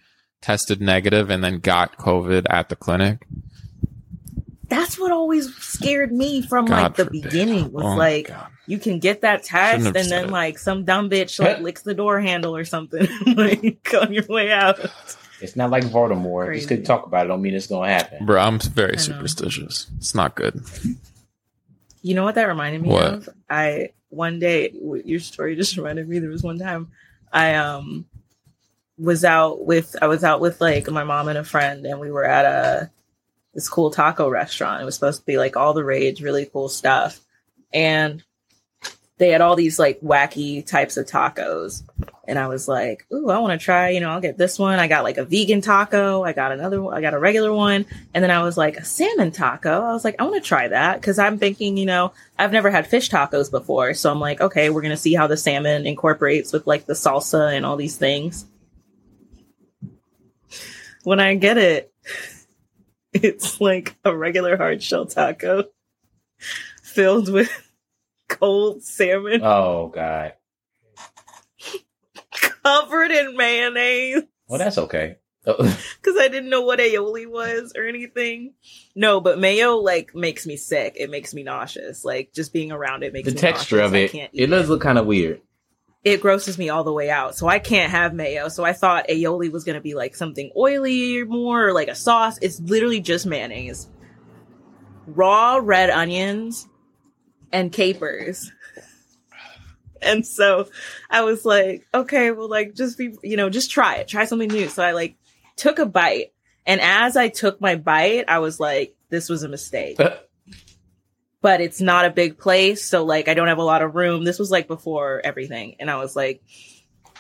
tested negative, and then got COVID at the clinic? that's what always scared me from God like the forbid. beginning was Oh like you can get that test and then it. like some dumb bitch like licks the door handle or something like on your way out. It's not like Voldemort. Crazy. Just could talk about it don't mean it's gonna happen. Bro, I'm very superstitious. It's not good. You know what that reminded me What? of? I one day your story just reminded me. There was one time I um was out with I was out with like my mom and a friend, and we were at a this cool taco restaurant. It was supposed to be like all the rage, really cool stuff, and they had all these like wacky types of tacos. And I was like, "Ooh, I want to try. You know, I'll get this one. I got like a vegan taco. I got another. one. I got a regular one. And then I was like, a salmon taco. I was like, I want to try that because I'm thinking, you know, I've never had fish tacos before. So I'm like, okay, we're to see how the salmon incorporates with like the salsa and all these things. When I get it, it's like a regular hard shell taco filled with cold salmon Oh god. covered in mayonnaise. Well, that's okay. because I didn't know what aioli was or anything. No, but mayo like makes me sick. It makes me nauseous. Like just being around it makes the me texture nauseous. of I it, can't it does look kind of weird. It grosses me all the way out. So I can't have mayo. So I thought aioli was gonna be like something oily more or like a sauce. It's literally just mayonnaise. raw red onions and capers. And so I was like, okay, well, like, just be, you know, just try it, try something new. So I like took a bite. And as I took my bite, I was like, this was a mistake. but it's not a big place. So, like, I don't have a lot of room. This was like before everything. And I was like,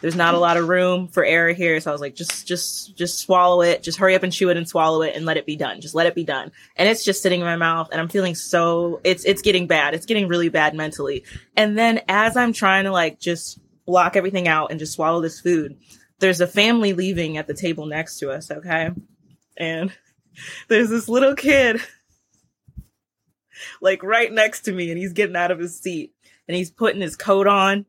there's not a lot of room for error here. So I was like, just, just, just swallow it. Just hurry up and chew it and swallow it and let it be done. Just let it be done. And it's just sitting in my mouth and I'm feeling so, it's, it's getting bad. It's getting really bad mentally. And then as I'm trying to like just block everything out and just swallow this food, there's a family leaving at the table next to us. Okay. And there's this little kid like right next to me and he's getting out of his seat and he's putting his coat on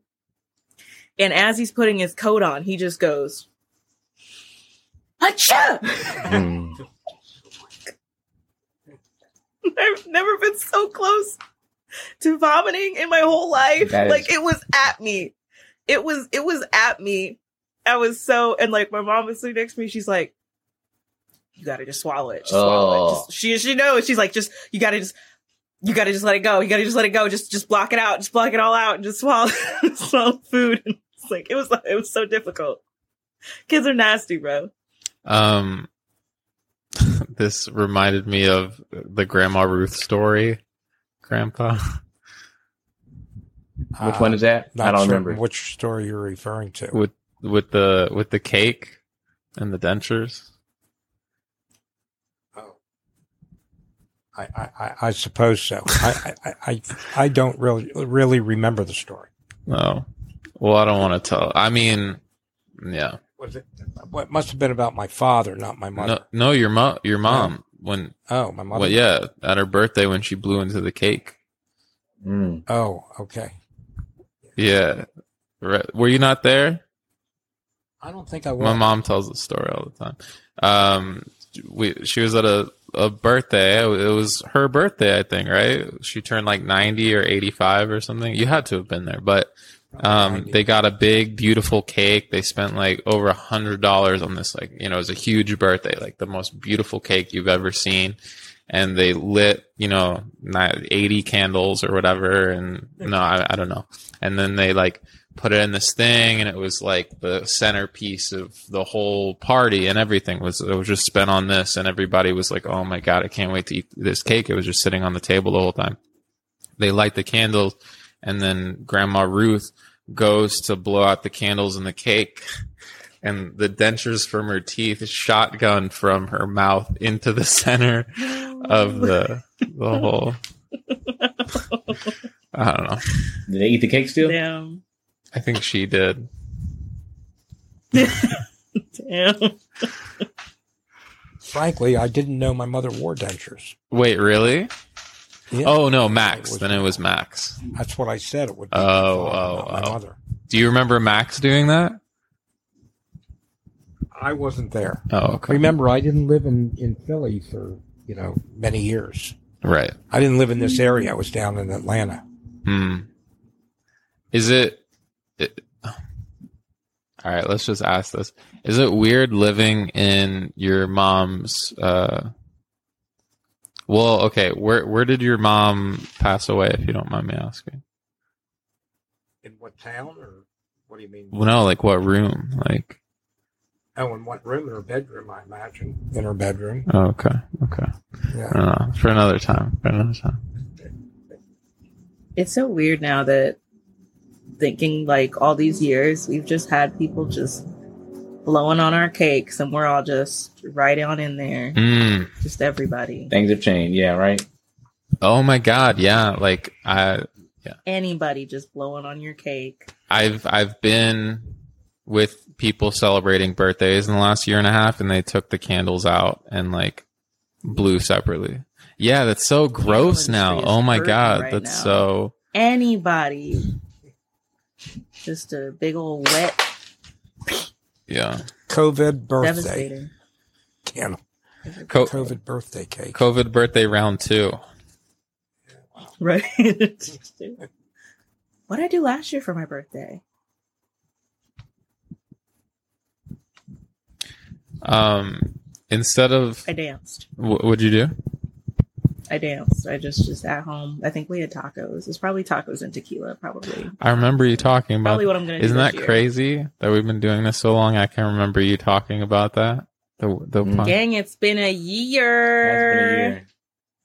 and as he's putting his coat on, he just goes, Achoo! Mm. I've never been so close to vomiting in my whole life. That is- Like it was at me. It was it was at me. I was so and like my mom was sitting next to me. She's like, "You gotta just swallow it. Just swallow it." Oh. Just, she she knows. She's like, "Just you gotta just." You gotta just let it go. You gotta just let it go. Just, just block it out. Just block it all out and just swallow, swallow food. And it's like, it was, it was so difficult. Kids are nasty, bro. Um, this reminded me of the Grandma Ruth story, Grandpa. Which one is that? I don't certain remember. which story you're referring to. with with the with the cake and the dentures. Oh. I, I, I- I suppose so. I, I, I, I don't really really remember the story. No, well, I don't want to tell. I mean, yeah, Was it? What must have been about my father, not my mother. no, no, your mom, your mom, when, Oh, my mother. well, yeah, at her birthday when she blew into the cake. Mm. Oh, okay. Yeah, right. Were you not there? I don't think I was. My mom tells the story all the time. Um, we she was at a a birthday. It was her birthday, I think. Right? She turned like ninety or eighty five or something. You had to have been there, but um, they got a big, beautiful cake. They spent like over a hundred dollars on this. Like you know, it was a huge birthday, like the most beautiful cake you've ever seen. And they lit, you know, 80 candles or whatever. And no, I, I don't know. And then they like put it in this thing and it was like the centerpiece of the whole party and everything was it was just spent on this and everybody was like oh my god i can't wait to eat this cake. It was just sitting on the table the whole time. They light the candles and then grandma ruth goes to blow out the candles in the cake and the dentures from her teeth shotgun from her mouth into the center of the the whole. I don't know. Did they eat the cake still? Damn. I think she did Damn. Frankly, I didn't know my mother wore dentures. wait really Yeah. Oh no, Max. It was- then it was Max. That's what I said. It would be Oh, my father, oh, my oh. mother. Do you remember Max doing that? I wasn't there. Oh, okay. Remember, I didn't live in, in Philly for, you know, many years. Right. I didn't live in this area. I was down in Atlanta. Hmm. Is it, it? All right. Let's just ask this: Is it weird living in your mom's? uh Well, okay. Where where did your mom pass away? If you don't mind me asking. In what town or what do you mean? Well, no, like what room? Like. Oh, in what room? In her bedroom, I imagine. In her bedroom. Oh, okay. Okay. Yeah. I. For another time. For another time. It's so weird now that thinking like all these years we've just had people just blowing on our cakes and we're all just right on in there. Mm. Just everybody. Things have changed. Yeah, right. Oh my God. Yeah. Like I. yeah. Anybody just blowing on your cake. I've I've been with people celebrating birthdays in the last year and a half, and they took the candles out and like blew separately. Yeah, that's so gross now. Oh my god, right that's now. so. Anybody. Just a big old wet Yeah, COVID birthday. devastating. Candle. Co- COVID birthday cake. COVID birthday round two. Right. what did I do last year for my birthday? Um, instead of I danced. what would you do? I danced. I just just at home. I think we had tacos. It's probably tacos and tequila. Probably. I remember you talking about. Probably what I'm gonna. Isn't do that year. crazy that we've been doing this so long? I can't remember you talking about that. The the Mm. pun- Gang, it's been a year. That's been a year.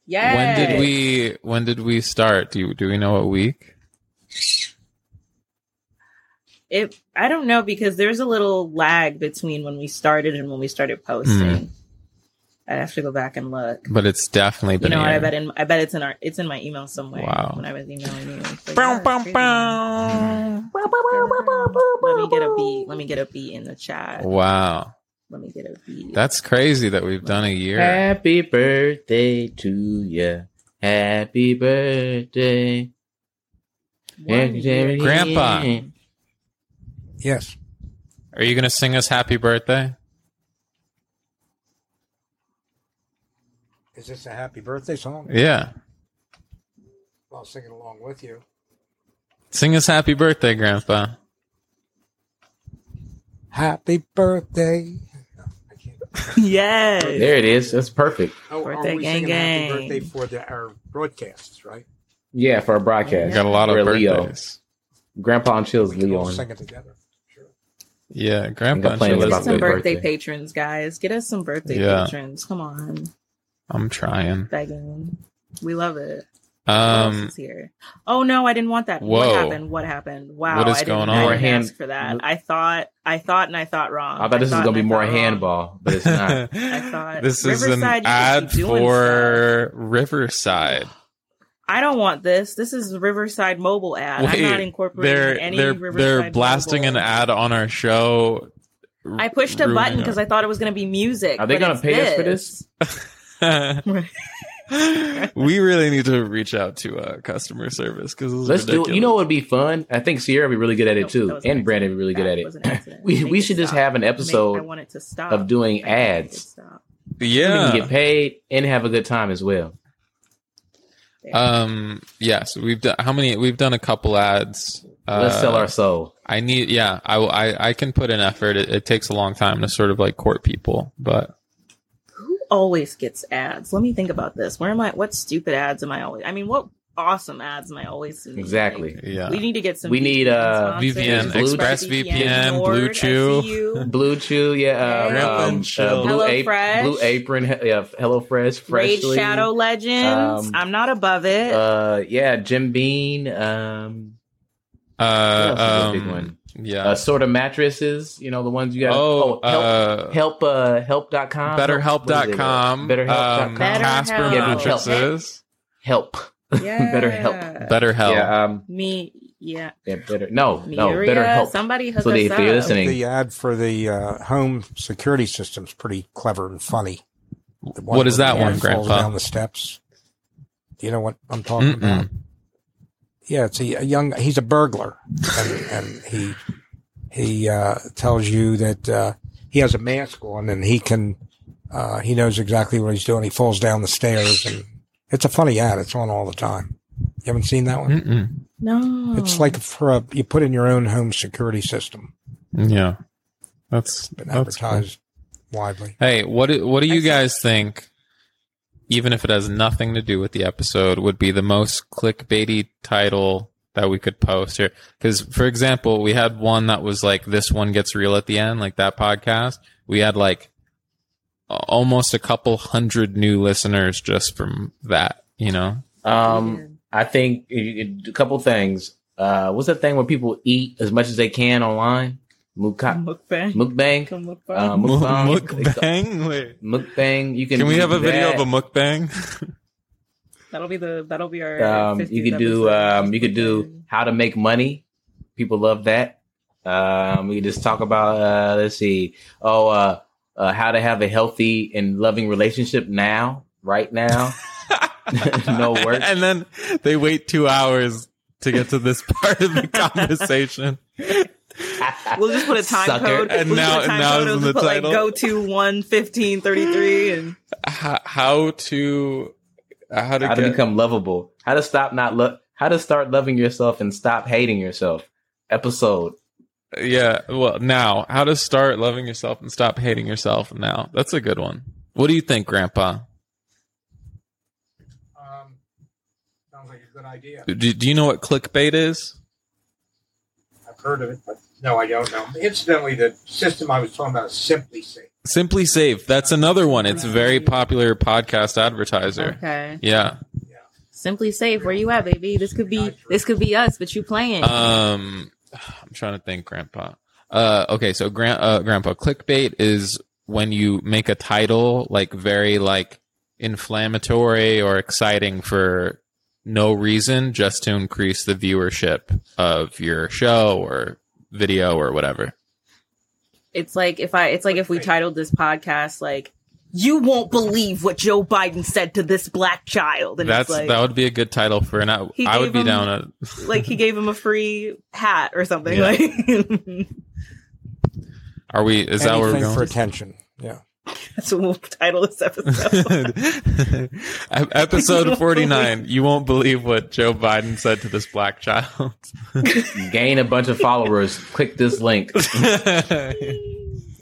Yeah. When did we when did we start? Do you, do we know what week? It. I don't know because there's a little lag between when we started and when we started posting. Hmm. I have to go back and look. But it's definitely You been. know, a what? I bet in I bet it's in our it's in my email somewhere. Wow. When I was emailing you. Like, Bow, bow, bow. Let me get a beat. Let me get a beat in the chat. Wow, Let me get a beat. that's crazy that we've done a year. Happy birthday to you. Happy birthday. One. Grandpa. Yes. Are you gonna sing us happy birthday? Is this a happy birthday song? Yeah, I'll sing it along with you. sing us happy birthday, Grandpa. Happy birthday. No, I can't. yes. There it is. That's perfect. Oh, oh Birthday are we gang singing gang. happy birthday for the, our broadcasts, right? Yeah, for a We broadcast. got a lot of We're Leo. birthdays. Grandpa and Chill's We can Leo. all on- sing it together. Sure. Yeah, Grandpa. complaining Chilla- about Get some birthday birthday. patrons, guys. Get us some birthday Yeah. patrons. Come on. I'm trying. Begging. We love it. Um, here? Oh no, I didn't want that. Whoa. What happened? What happened? Wow. What is I didn't, going I on? didn't More hand- ask for that. I thought I thought and I thought wrong. I thought this was and gonna be I more thought wrong. handball, but it's not. I thought this is an ad just be doing for Riverside. I don't want this. This is Riverside mobile ad. I'm not incorporating They're any they're Riverside they're blasting mobile. an ad on our show. I pushed a button because I thought it was going to be music. Are they gonna it's pay us for this? I. we really need to reach out to uh, customer service because Let's do it. You know what would be fun? I think Sierra would be really good at it too. that was an And Brandon would be really good That at it. we Make we it should just have an Make- I episode want it to stop. of doing I want it to ads. stop. We Yeah. can get paid and have a good time as well. There. Um. Yes, we've done how many? We've done a couple ads. Let's sell Uh, our soul. I need. Yeah. I. will- I. I can put in effort. It, it takes a long time to sort of like court people, but Who always gets ads? Let me think about this. Where am I? What stupid ads am I always? I mean, what awesome ads am I always seeing? Exactly. yeah. We need to get some. We need, uh, sponsors. VPN, Blue- ExpressVPN, Lord, BlueChew. Blue Chew, yeah. Uh, um, uh, Blue, Hello Ap- Fresh. Blue Apron, he- yeah, HelloFresh, Raid freshly. Shadow Legends. Um, I'm not above it. Uh, yeah, Jim Beam. Um, Uh, what a um, one? Yeah. uh, sort of mattresses. You know the ones you got. oh, help, uh, help, uh, help.com. BetterHelp.com. BetterHelp.com. Um, Better Casper Help. mattresses. help. yeah. better help. BetterHelp. Yeah. Um. Me. Yeah. Yeah. Better. No. No. Miria, Better help. Somebody hook So they- us if you're up. listening- The ad for the uh, home security system is pretty clever and funny. What is that the guy one, falls Grandpa? Down the steps. Do you know what I'm talking Mm-mm. about? Yeah, it's a, a young. He's a burglar, and, and he he uh, tells you that uh, he has a mask on and he can. Uh, he knows exactly what he's doing. He falls down the stairs, and it's a funny ad. It's on all the time. You haven't seen that one? Mm-mm. No. It's like for a you put in your own home security system. Yeah. That's, Been that's cool. advertised widely. Hey, what do, what do you guys think? Even if it has nothing to do with the episode, would be the most clickbaity title that we could post here. Because, for example, we had one that was like "This one gets real at the end," like that podcast. We had like almost a couple hundred new listeners just from that. You know, Um. I think it- it- a couple things. Uh, what's that thing where people eat as much as they can online? Mukha- Mukbang. mukbang. Mukbang. Um, mukbang. mukbang. Wait. Mukbang. You can. Can we have a do video of a mukbang? That'll be the that'll be our. Um, you could do. Um, you could do how to make money. People love that. Um, we could just talk about. Uh, let's see. Oh, uh, uh, how to have a healthy and loving relationship now, right now. no work. and then they wait two hours to get to this part of the conversation. We'll just put a time Sucker. code. And we'll now- just put a time now code. We'll the put title. like go to one fifteen thirty three and how, how to how to how to become lovable. How to stop not love. How to start loving yourself and stop hating yourself. Episode. yeah well now how to start loving yourself and stop hating yourself now that's a good one what do you think grandpa um, Sounds like a good idea. Do, do you know what clickbait is? I've heard of it, but no, I don't know. Incidentally, the system I was talking about is SimpliSafe. Simply Safe. That's another one. It's a very popular podcast advertiser. Okay. Yeah. SimpliSafe. Where you at, baby? This could be this could be us, but you playing. Um, I'm trying to think, Grandpa. Uh, okay, so grand, uh, Grandpa, clickbait is when you make a title like very like inflammatory or exciting for no reason, just to increase the viewership of your show or video or whatever. it's like if I it's like if we titled this podcast like you won't believe what Joe Biden said to this black child. And That's it's like that would be a good title for an. I, I would be him- down a. like he gave him a free hat or something. Yeah. Like Are we? Is that where we're going? for attention. Yeah. that's what we'll title this episode. Episode 49. You won't believe what Joe Biden said to this black child. Gain a bunch of followers. Click this link.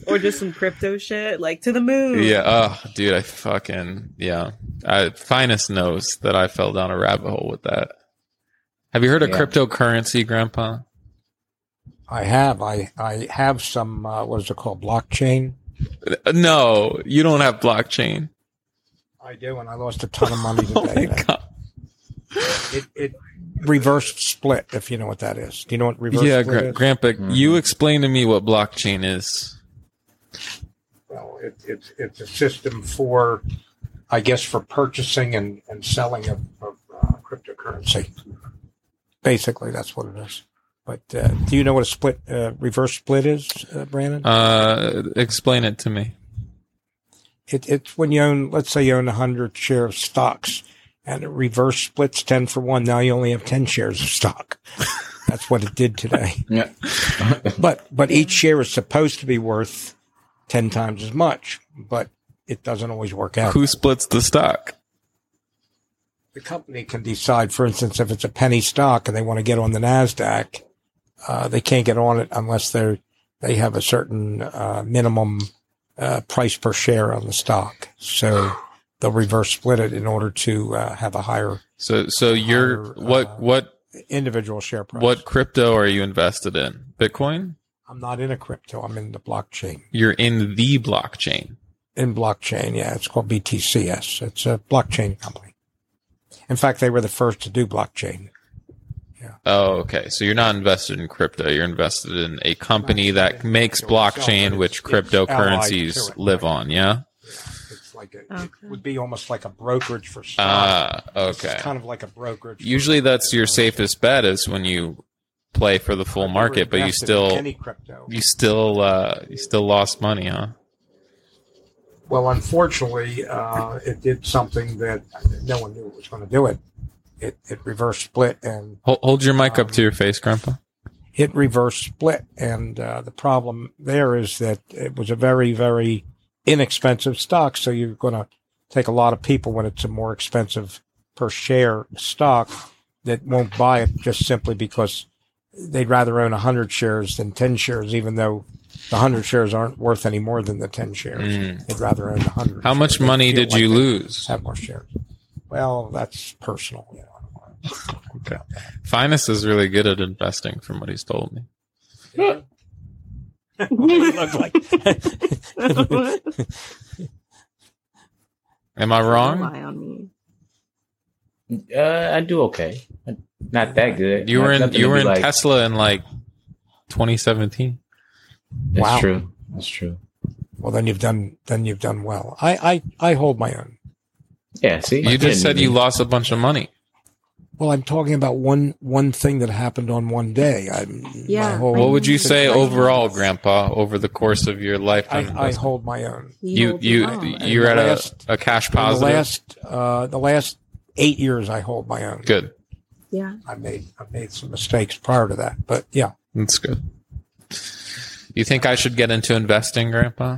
or just some crypto shit, like to the moon. yeah. Oh, dude, I fucking, yeah. I, Finest knows that I fell down a rabbit hole with that. Have you heard of Yeah. cryptocurrency, Grandpa? I have. I, I have some, uh, what is it called? Blockchain. Uh, No, you don't have blockchain. I do, and I lost a ton of money Oh my today. god. it, it reverse split, if you know what that is. Do you know what reverse Yeah, split gra- is? Grandpa, you explain to me what blockchain is. Well, it, it's it's a system for, I guess, for purchasing and, and selling of, of uh, cryptocurrency. Basically, that's what it is. But uh, do you know what a split, uh, reverse split is, uh, Brandon? Uh, explain it to me. it, it's when you own, let's say, you own hundred share of stocks, and it reverse splits ten for one. Now you only have ten shares of stock. That's what it did today. Yeah. But but each share is supposed to be worth ten times as much, but it doesn't always work out. Who splits the stock? the company can decide, for instance, if it's a penny stock and they want to get on the Nasdaq, uh, they can't get on it unless they're they have a certain uh, minimum uh, price per share on the stock. So they'll reverse split it in order to uh, have a higher So, so you're Higher, what uh, what individual share price. what crypto are you invested in? Bitcoin? I'm not in a crypto. I'm in the blockchain. You're in the blockchain. In blockchain, yeah, it's called BTCS. It's a blockchain company. In fact, they were the first to do blockchain. Oh, okay. So you're not invested in crypto. You're invested in a company that makes blockchain, which It's- it's allied cryptocurrencies live on. Yeah. It's like a, Okay. it would be almost like a brokerage for stock. Ah, It's okay. kind of like a brokerage. Usually, that's your safest bet is when you play for the full market, but you still any crypto. you still uh, you still lost money, huh? Well, unfortunately, uh, it did something that no one knew it was going to do. It it it reverse split and Hold, hold your mic up to your face, Grandpa. it reverse split. And uh, the problem there is that it was a very very inexpensive stock. So you're going to take a lot of people when it's a more expensive per share stock that won't buy it just simply because they'd rather own 100 shares than 10 shares, even though the 100 shares aren't worth any more than the 10 shares. Mm. They'd rather own 100. How much. Money did like you lose? Have more shares. Well, that's personal. Know. Okay. Finest is really good at investing, from what he's told me. Look like- Am I wrong? Rely on me. Uh, I do okay. Not that good. You were in you were in like- Tesla in like 2017. That's Wow. true. That's true. well, then you've done. Then you've done well. I I, I hold my own. Yeah. See, You just said you lost a bunch of money. Well, I'm talking about one one thing that happened on one day. I'm, Yeah. my whole- What would you say I- overall, Grandpa, over the course of your lifetime? I, I hold my own. He you you you're at the a, a cash In the positive. last uh, the last eight years, I hold my own. Good. yeah. I made I made some mistakes prior to that, but yeah, That's good. You think I should get into investing, Grandpa?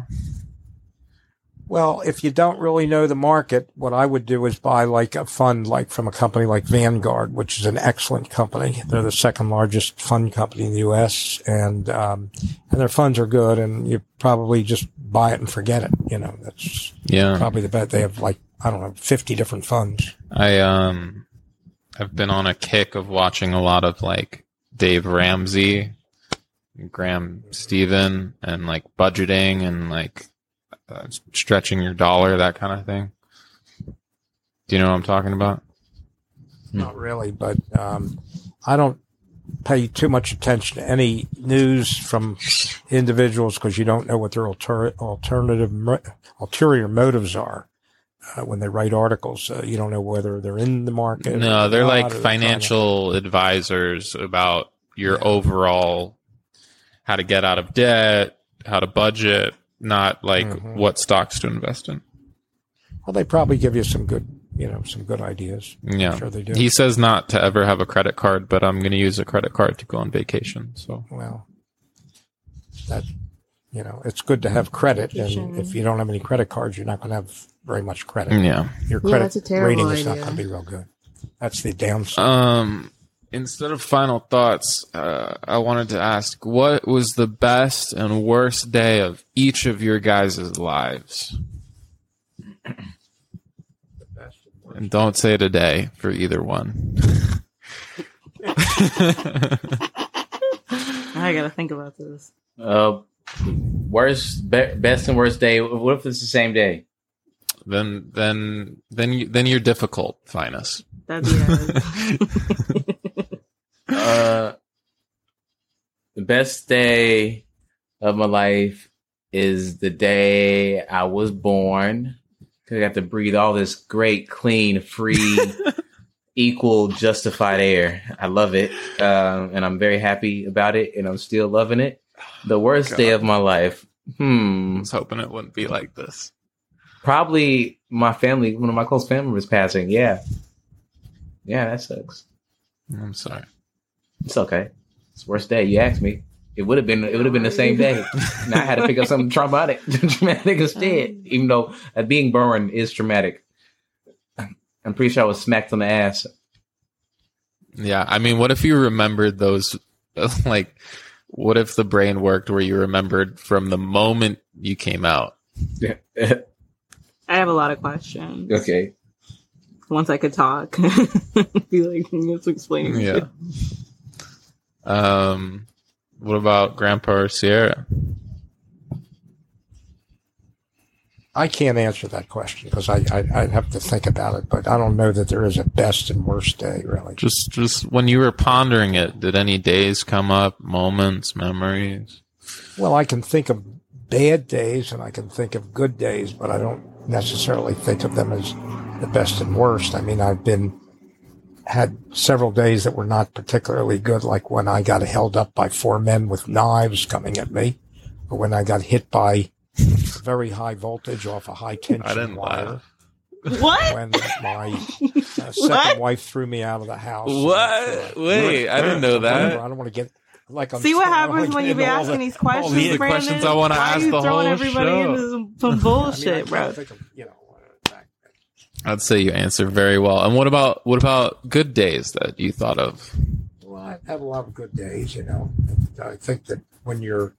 Well, if you don't really know the market, what I would do is buy like a fund, like from a company like Vanguard, which is an excellent company. They're the second largest fund company in the U.S. and um, and their funds are good. And you probably just buy it and forget it. You know, that's Yeah. probably the bet. They have like I don't know, fifty different funds. I um I've been on a kick of watching a lot of like Dave Ramsey, Graham Stephan, and like budgeting and like uh, stretching your dollar, that kind of thing. Do you know what I'm talking about? Not really, but um, I don't pay too much attention to any news from individuals because you don't know what their alter- alternative ulterior motives are uh, when they write articles. Uh, you don't know whether they're in the market. No, or they're not, like or trying to- financial advisors about your Yeah. overall how to get out of debt, how to budget, not like Mhm. what stocks to invest in. Well, they probably give you some good, you know, some good ideas. Yeah. sure they do. He says not to ever have a credit card, but I'm going to use a credit card to go on vacation. So well, that you know, it's good to have credit, and if you don't have any credit cards, you're not going to have very much credit. yeah. Your credit that's a terrible rating is not going to be real good. That's the downside. Um, instead of final thoughts, uh, I wanted to ask, what was the best and worst day of each of your guys' lives? And don't say today for either one. I gotta think about this. Uh, worst, be- best and worst day. What if it's the same day? then, then, then, you, then you're difficult, Finus. That'd be a, Uh, the best day of my life is the day I was born. Cause I got to breathe all this great, clean, free, equal, justified air. I love it. Um, and I'm very happy about it and I'm still loving it. The worst day of my life. Hmm. I was hoping it wouldn't be like this. Probably my family, one of my close family was passing. Yeah. Yeah, that sucks. I'm sorry. It's okay. It's the worst day. You asked me. It would have been. It would have been the same day. now I had to pick up something traumatic, traumatic instead. Even though uh, being burned is traumatic. I'm pretty sure I was smacked on the ass. Yeah, I mean, what if you remembered those? Like, what if the brain worked where you remembered from the moment you came out? okay. I have a lot of questions. Okay. Once I could talk, be like, let's explain. it." Yeah. Um, what about Grandpa or Sierra? I can't answer that question because I, I I'd have to think about it, but I don't know that there is a best and worst day really. Just, just when you were pondering it, did any days come up? Moments, memories? Well, I can think of bad days and I can think of good days, but I don't necessarily think of them as the best and worst. I mean, I've been had several days that were not particularly good, like when I got held up by four men with knives coming at me, or when I got hit by very high voltage off a high tension I didn't wire. What? When my uh, second What? wife threw me out of the house. What? Wait, I didn't know Whatever, that. I don't want to get like I'm See what I don't wanna happens when you be asking the- these all questions, these are the Brandon? questions I wanna Why ask are you the throwing whole everybody show? into some, some I mean, I bullshit, can't bro? think of, you know, uh, back- I'd say you answered very well. And what about what about good days that you thought of? Well, I've a lot of good days, you know. I think that when you're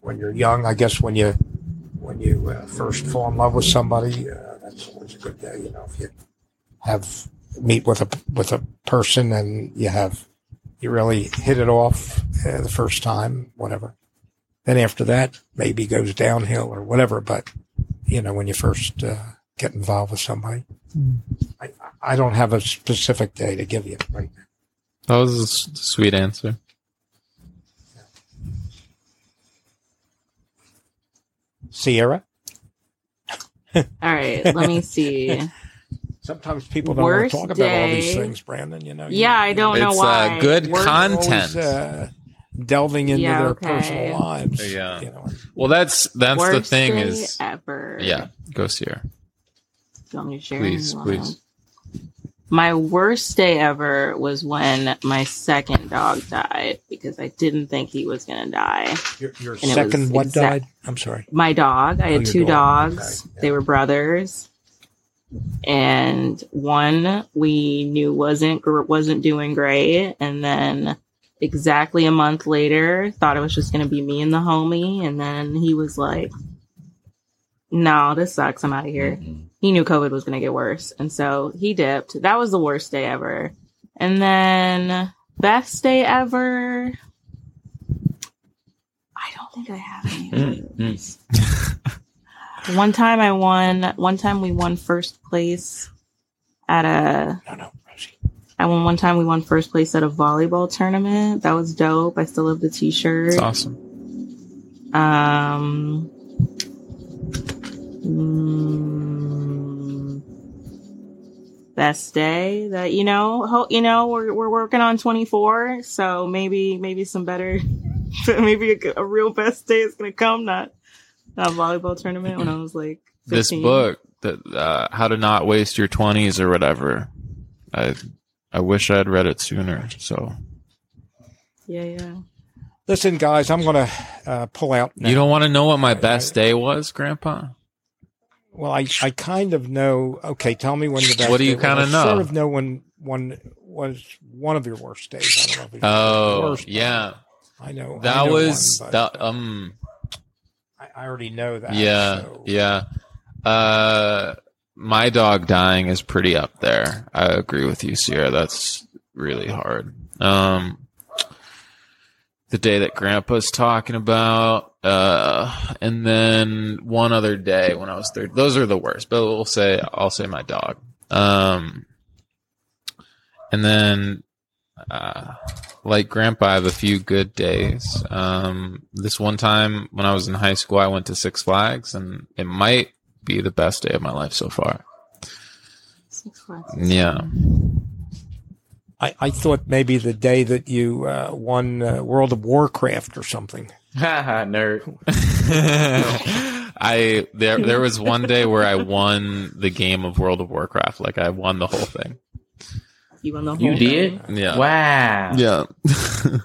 when you're young, I guess when you when you uh, first fall in love with somebody, uh, that's always a good day, you know. If you have meet with a with a person and you have you really hit it off uh, the first time, whatever. Then after that, maybe goes downhill or whatever. But you know, when you first uh, get involved with somebody, I, I don't have a specific day to give you right now. That was a s- sweet answer. Sierra. All right, let me see. Sometimes people don't want to talk about all these day. things, Brandon. You know. Yeah, I don't know It's, uh, why. good Worst- con- Always, content. uh, delving into Yeah, their okay. personal lives. Yeah. You know. Well, that's that's the worst thing day is ever. yeah. Go Sierra, Do you want me to share? please, please. My worst day ever was when my second dog died because I didn't think he was going to die. Your, your second what exact- died? I'm sorry. My dog, I Oh, had two dog. dogs. Okay, yeah. They were brothers. And one we knew wasn't gr- wasn't doing great and then exactly a month later thought it was just going to be me and the homie and then he was like no, this sucks. I'm out of here. Mm-hmm. He knew COVID was going to get worse. And so he dipped. That was the worst day ever. And then best day ever. I don't think I have any. of Mm, those. one time I won. One time we won first place at a. No, no, Rosie. I won one time. We won first place at a volleyball tournament. That was dope. I still have the T-shirt. It's awesome. Um. mm, best day that you know, ho- you know, we're we're working on twenty four, so maybe maybe some better, maybe a real best day is gonna come. Not not volleyball tournament when I was like 15. This book, that uh, how to not waste your twenties or whatever. I I wish I had read it sooner. So Yeah, yeah. Listen, guys, I'm going to uh, pull out. Now. you don't want to know what my best day was, Grandpa? Well, I, I kind of know. Okay, tell me when the best. What do you kinda know? Sort of know when one was one of your worst days. I don't know if it was the Oh, worst, yeah. I know I That know was one, that. Um. I, I already know that. Yeah, so- yeah. Uh, my dog dying is pretty up there. I agree with you, Sierra. That's really hard. Um, the day that Grandpa's talking about, uh, and then one other day when I was third. Those are the worst. But we'll say I'll say my dog. Um, and then, uh, like Grandpa, I have a few good days. Um, this one time when I was in high school, I went to Six Flags, and it might be the best day of my life so far. Six Flags. Yeah. I, I thought maybe the day that you uh, won uh, World of Warcraft or something. Haha, nerd. I there there was one day where I won the game of World of Warcraft. Like I won the whole thing. You won the whole You did? thing. Yeah. Wow. Yeah.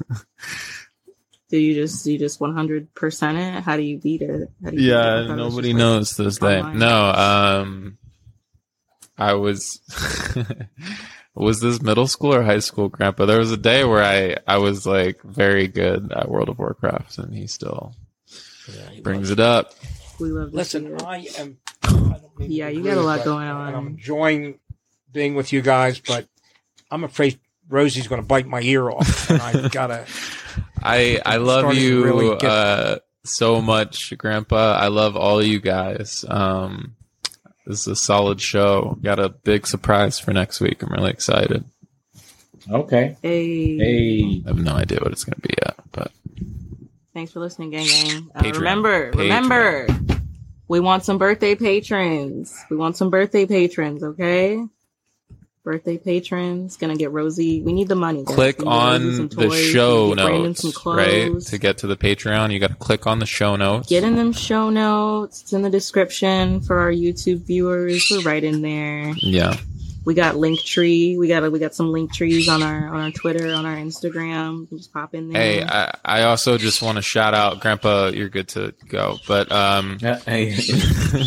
Do you just you just one hundred percent it? How do you beat it? How do you beat it? I yeah, thought it nobody just like- knows this day. No, um I was was this middle school or high school grandpa? There was a day where I I was like very good at World of Warcraft and he still brings it up. We love to see Listen, it. I am. I don't mean Yeah, you got a lot going on. I'm enjoying being with you guys, but I'm afraid Rosie's going to bite my ear off, and I've got to. I I I'm love you really get- uh, so much, Grandpa. I love all you guys. Um, this is a solid show. Got a big surprise for next week. I'm really excited. Okay. Hey, Hey. I have no idea what it's going to be yet, but thanks for listening, gang gang. Uh, remember, Patreon. remember, we want some birthday patrons. We want some birthday patrons. Okay. Birthday patrons gonna get Rosie. We need the money. guys. click We need Rosie on the show need to get Brandon some notes, right? To get to the Patreon, you got to click on the show notes. Get in them show notes. It's in the description for our YouTube viewers. We're right in there. Yeah. We got Linktree. We got we got some Linktrees on our on our Twitter, on our Instagram. Just pop in there. Hey, I, I also just want to shout out Grandpa. You're good to go, but um, Yeah, Hey.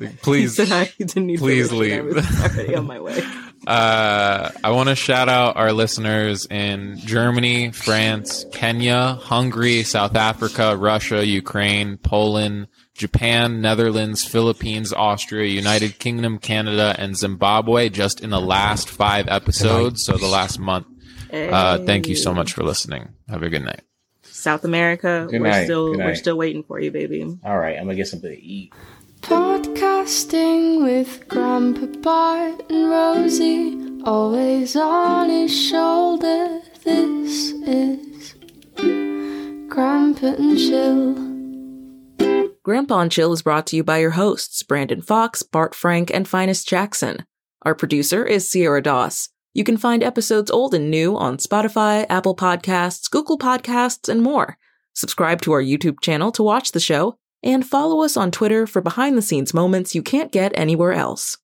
He please said I didn't need to please. I leave. was already on my way. Uh, I want to shout out our listeners in Germany, France, Kenya, Hungary, South Africa, Russia, Ukraine, Poland, Japan, Netherlands, Philippines, Austria, United Kingdom, Canada, and Zimbabwe just in the last five episodes. So the last month. Uh, thank you so much for listening. Have a good night. South America. Good we're night. still Good we're night. still waiting for you, baby. All right, I'm gonna get something to eat. Podcasting with Grandpa Bart and Rosie, always on his shoulder. This is Grandpa and Chill. Grandpa and Chill is brought to you by your hosts, Brandon Fox, Bart Frank, and Finest Jackson. Our producer is Sierra Doss. You can find episodes old and new on Spotify, Apple Podcasts, Google Podcasts, and more. Subscribe to our YouTube channel to watch the show, and follow us on Twitter for behind the scenes moments you can't get anywhere else.